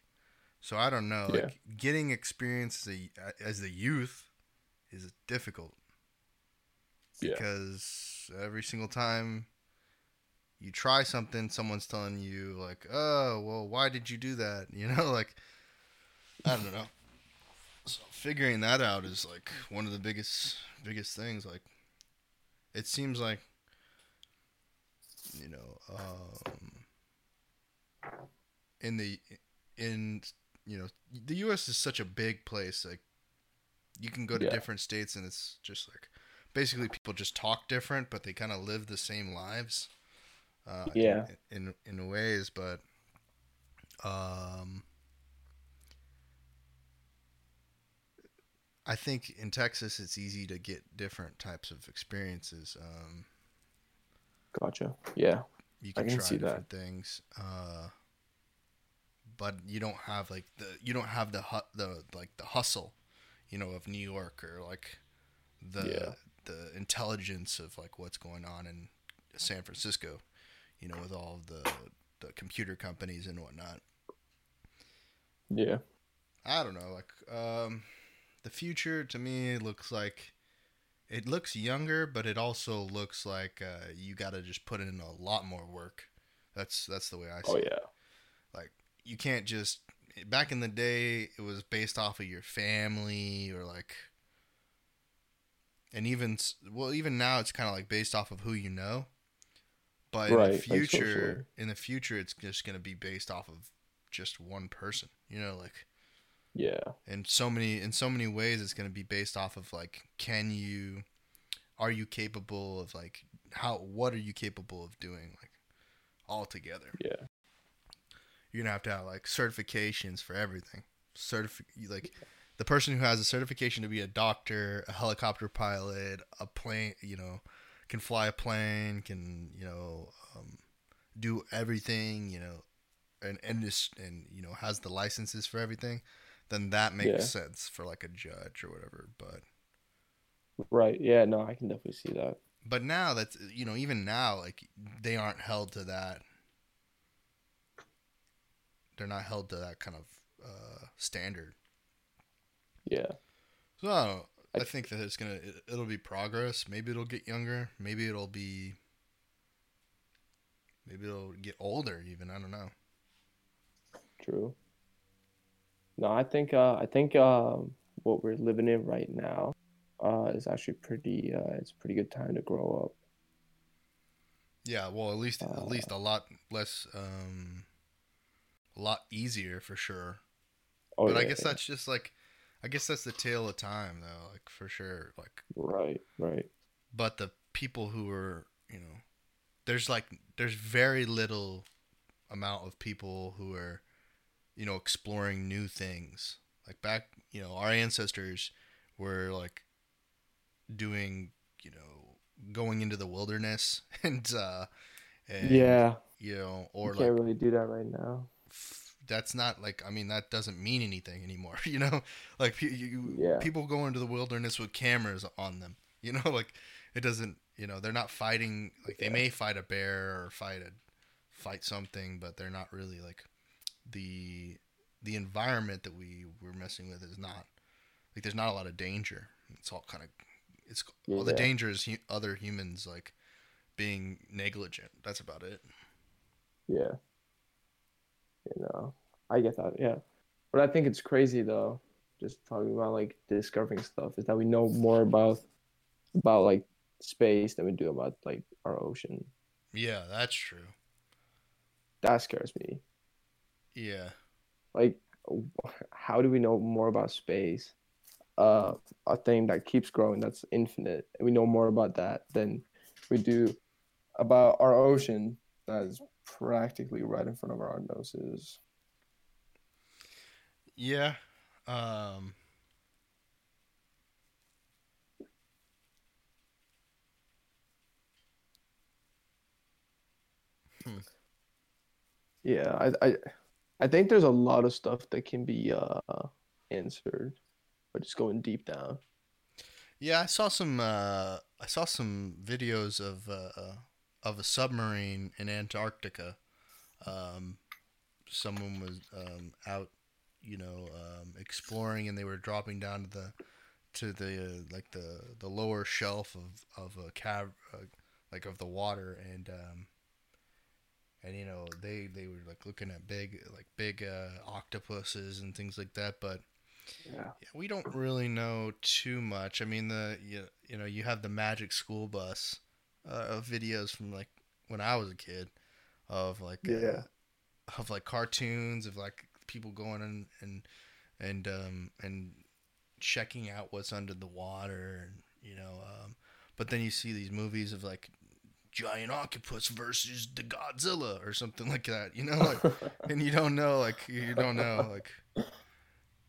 So I don't know. Yeah. Like getting experience as a, as the youth is difficult Yeah. because every single time you try something, someone's telling you like, "Oh, well, why did you do that?" [LAUGHS] You know, like I don't know. So figuring that out is like one of the biggest biggest things. Like it seems like you know, um, in the in you know the U.S. is such a big place. Like you can go to Yeah. different states and it's just like basically people just talk different, but they kind of live the same lives. Uh, Yeah. In, in in ways, but um, I think in Texas it's easy to get different types of experiences. Um, Gotcha. Yeah. you I can, can try see that. different things uh but you don't have like the you don't have the hu- the like the hustle you know of new york or like the Yeah. the intelligence of like what's going on in san francisco you know with all the the computer companies and whatnot Yeah. i don't know like um the future to me looks like it looks younger but it also looks like uh, you got to just put in a lot more work that's that's the way i see it. Oh it yeah. like you can't just back in the day it was based off of your family or like and even s- well even now it's kind of like based off of who you know but in the future in the future it's just going to be based off of just one person you know like Yeah. in so many in so many ways it's going to be based off of like can you are you capable of like how what are you capable of doing like all together Yeah. you're gonna have to have like certifications for everything. Certifi- like the person who has a certification to be a doctor, a helicopter pilot, a plane, you know, can fly a plane, can you know, um, do everything, you know, and and this and you know has the licenses for everything. Then that makes Yeah. sense for like a judge or whatever. But Right. Yeah. No, I can definitely see that. but now that's you know even now like they aren't held to that. They're not held to that kind of uh, standard. Yeah. So I, don't know. I I- think that it's gonna it, it'll be progress. Maybe it'll get younger. Maybe it'll be. Maybe it'll get older. Even I don't know. True. No, I think uh, I think um, what we're living in right now uh, is actually pretty. Uh, it's a pretty good time to grow up. Yeah, well, at least Uh, at least a lot less, um, a lot easier for sure. Oh, but I guess yeah. that's just like, I guess that's the tale of time though. Like for sure. Like, right, right. but the people who are you know, there's like there's very little amount of people who are, you know, exploring new things. Like back, you know, our ancestors were like doing, you know, going into the wilderness [LAUGHS] and uh and, yeah, you know or you can't really do that right now. That's not like I mean that doesn't mean anything anymore. [LAUGHS] You know, like you, Yeah. people go into the wilderness with cameras on them. [LAUGHS] You know, like it doesn't. You know, they're not fighting. Like they Yeah. may fight a bear or fight a fight something, but they're not really like the the environment that we were messing with is not like there's not a lot of danger. It's all kind of it's all the danger is hu- other humans like being negligent. That's about it. Yeah. You know, I get that. Yeah. But I think it's crazy though, just talking about like discovering stuff, is that we know more about about like space than we do about like our ocean. Yeah, that's true. That scares me. Yeah. Like, how do we know more about space? Uh, a thing that keeps growing, that's infinite, and we know more about that than we do about our ocean that is practically right in front of our noses. Yeah. Um Yeah, I, I, I think there's a lot of stuff that can be uh answered by just going deep down. Yeah, I saw some uh I saw some videos of uh of a submarine in Antarctica. Um someone was um out, you know, um exploring and they were dropping down to the to the uh, like the the lower shelf of of a cav uh, like of the water and um and you know they they were like looking at big like big uh octopuses and things like that but Yeah. yeah, we don't really know too much. I mean, the you, you know you have the Magic School Bus uh, of videos from like when I was a kid of like Yeah. uh, of like cartoons of like people going in and and um and checking out what's under the water and you know um but then you see these movies of like giant octopus versus the Godzilla or something [LAUGHS] like that you know like [LAUGHS] and you don't know like you don't know like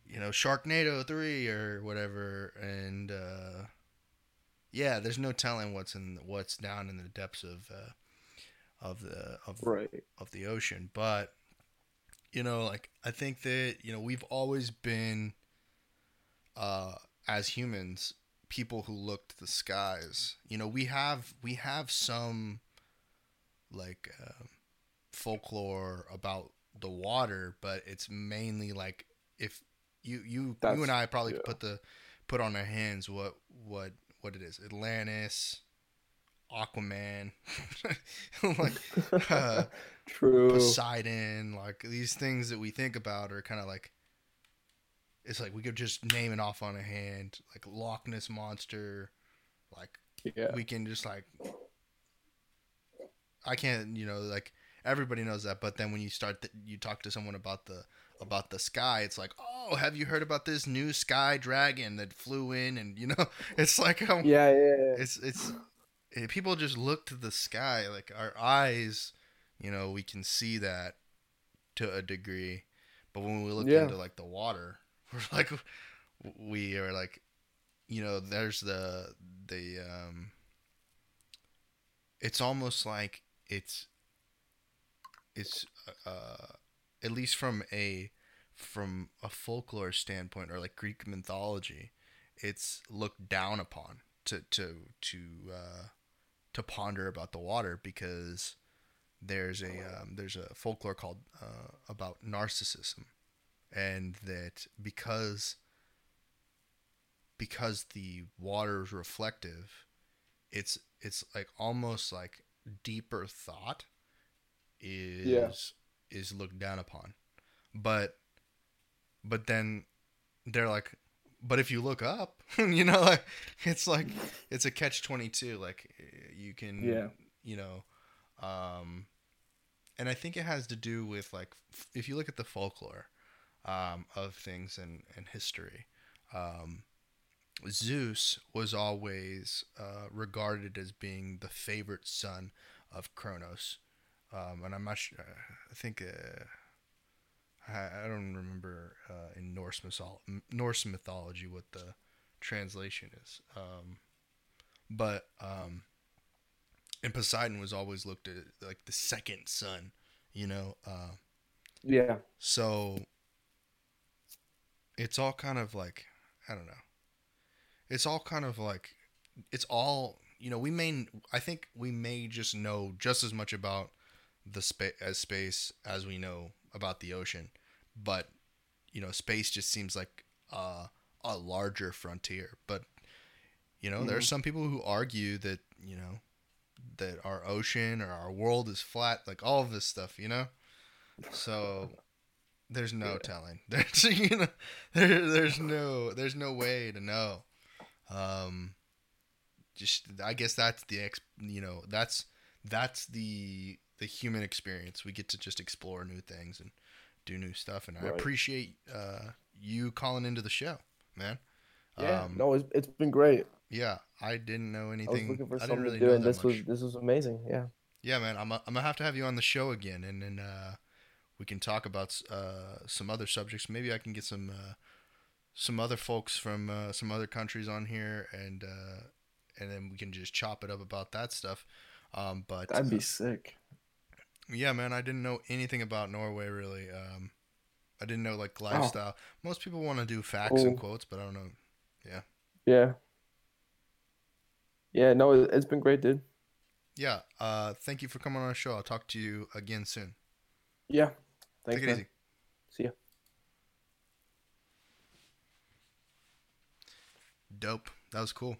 you know Sharknado 3 or whatever and uh yeah there's no telling what's in what's down in the depths of uh of the of right. of the ocean but you know like I think that you know we've always been uh as humans people who look to the skies you know we have we have some like uh, folklore about the water but it's mainly like if you you you and I probably yeah. put the put on our hands what what what it is Atlantis Aquaman [LAUGHS] like uh, [LAUGHS] True. Poseidon, like these things that we think about are kind of like it's like we could just name it off on a hand, like Loch Ness monster, like yeah. we can just like I can't, you know, like everybody knows that, but then when you start th- you talk to someone about the about the sky, it's like, "Oh, have you heard about this new sky dragon that flew in and, you know, [LAUGHS] it's like um, Yeah, yeah, yeah. it's it's eh, people just look to the sky like our eyes you know we can see that to a degree but when we look Yeah. into like the water [LAUGHS] we're like we are like you know there's the the um it's almost like it's it's uh at least from a from a folklore standpoint or like greek mythology it's looked down upon to to to uh, to ponder about the water because there's a um, there's a folklore called uh, about narcissism, and that because because the water is reflective, it's it's like almost like deeper thought is is looked down upon, but but then they're like but if you look up, [LAUGHS] you know, like it's like it's a catch twenty two. Like you can, Yeah. you know, um, and I think it has to do with like f- if you look at the folklore um, of things in in history, um, Zeus was always uh, regarded as being the favorite son of Kronos, um, and I'm not sure. I think. Uh, I I don't remember uh, in Norse mythol- Norse mythology what the translation is, um, but um, and Poseidon was always looked at like the second son, you know. Uh, Yeah. so it's all kind of like I don't know. It's all kind of like it's all you know. We may I think we may just know just as much about the space as space as we know about the ocean, but you know, space just seems like uh, a larger frontier. But you know, there are Mhm. some people who argue that you know that our ocean or our world is flat, like all of this stuff. You know, so there's no Yeah. telling. [LAUGHS] There's you know, there, there's no there's no way to know. Um, just I guess that's the ex you know that's that's the the human experience. We get to just explore new things and do new stuff, and I appreciate uh, you calling into the show, man. Yeah. Um, no, it's, it's been great. yeah, I didn't know I was anything. looking for I didn't something really to do, know and this was this was amazing. Yeah. Yeah, man, I'm, I'm gonna have to have you on the show again, and then uh, we can talk about uh, some other subjects. Maybe I can get some uh, some other folks from uh, some other countries on here, and uh, and then we can just chop it up about that stuff. Um, but That'd uh, be sick. Yeah, man, I didn't know anything about Norway really. Um, I didn't know Oh. like lifestyle. Most people want to do facts and quotes, but I don't know. Yeah. Yeah. Yeah. No, it, it's been great, dude. Yeah, uh, thank you for coming on our show. I'll talk to you again soon. Yeah. Thanks, Take it man. easy. See ya. Dope. That was cool.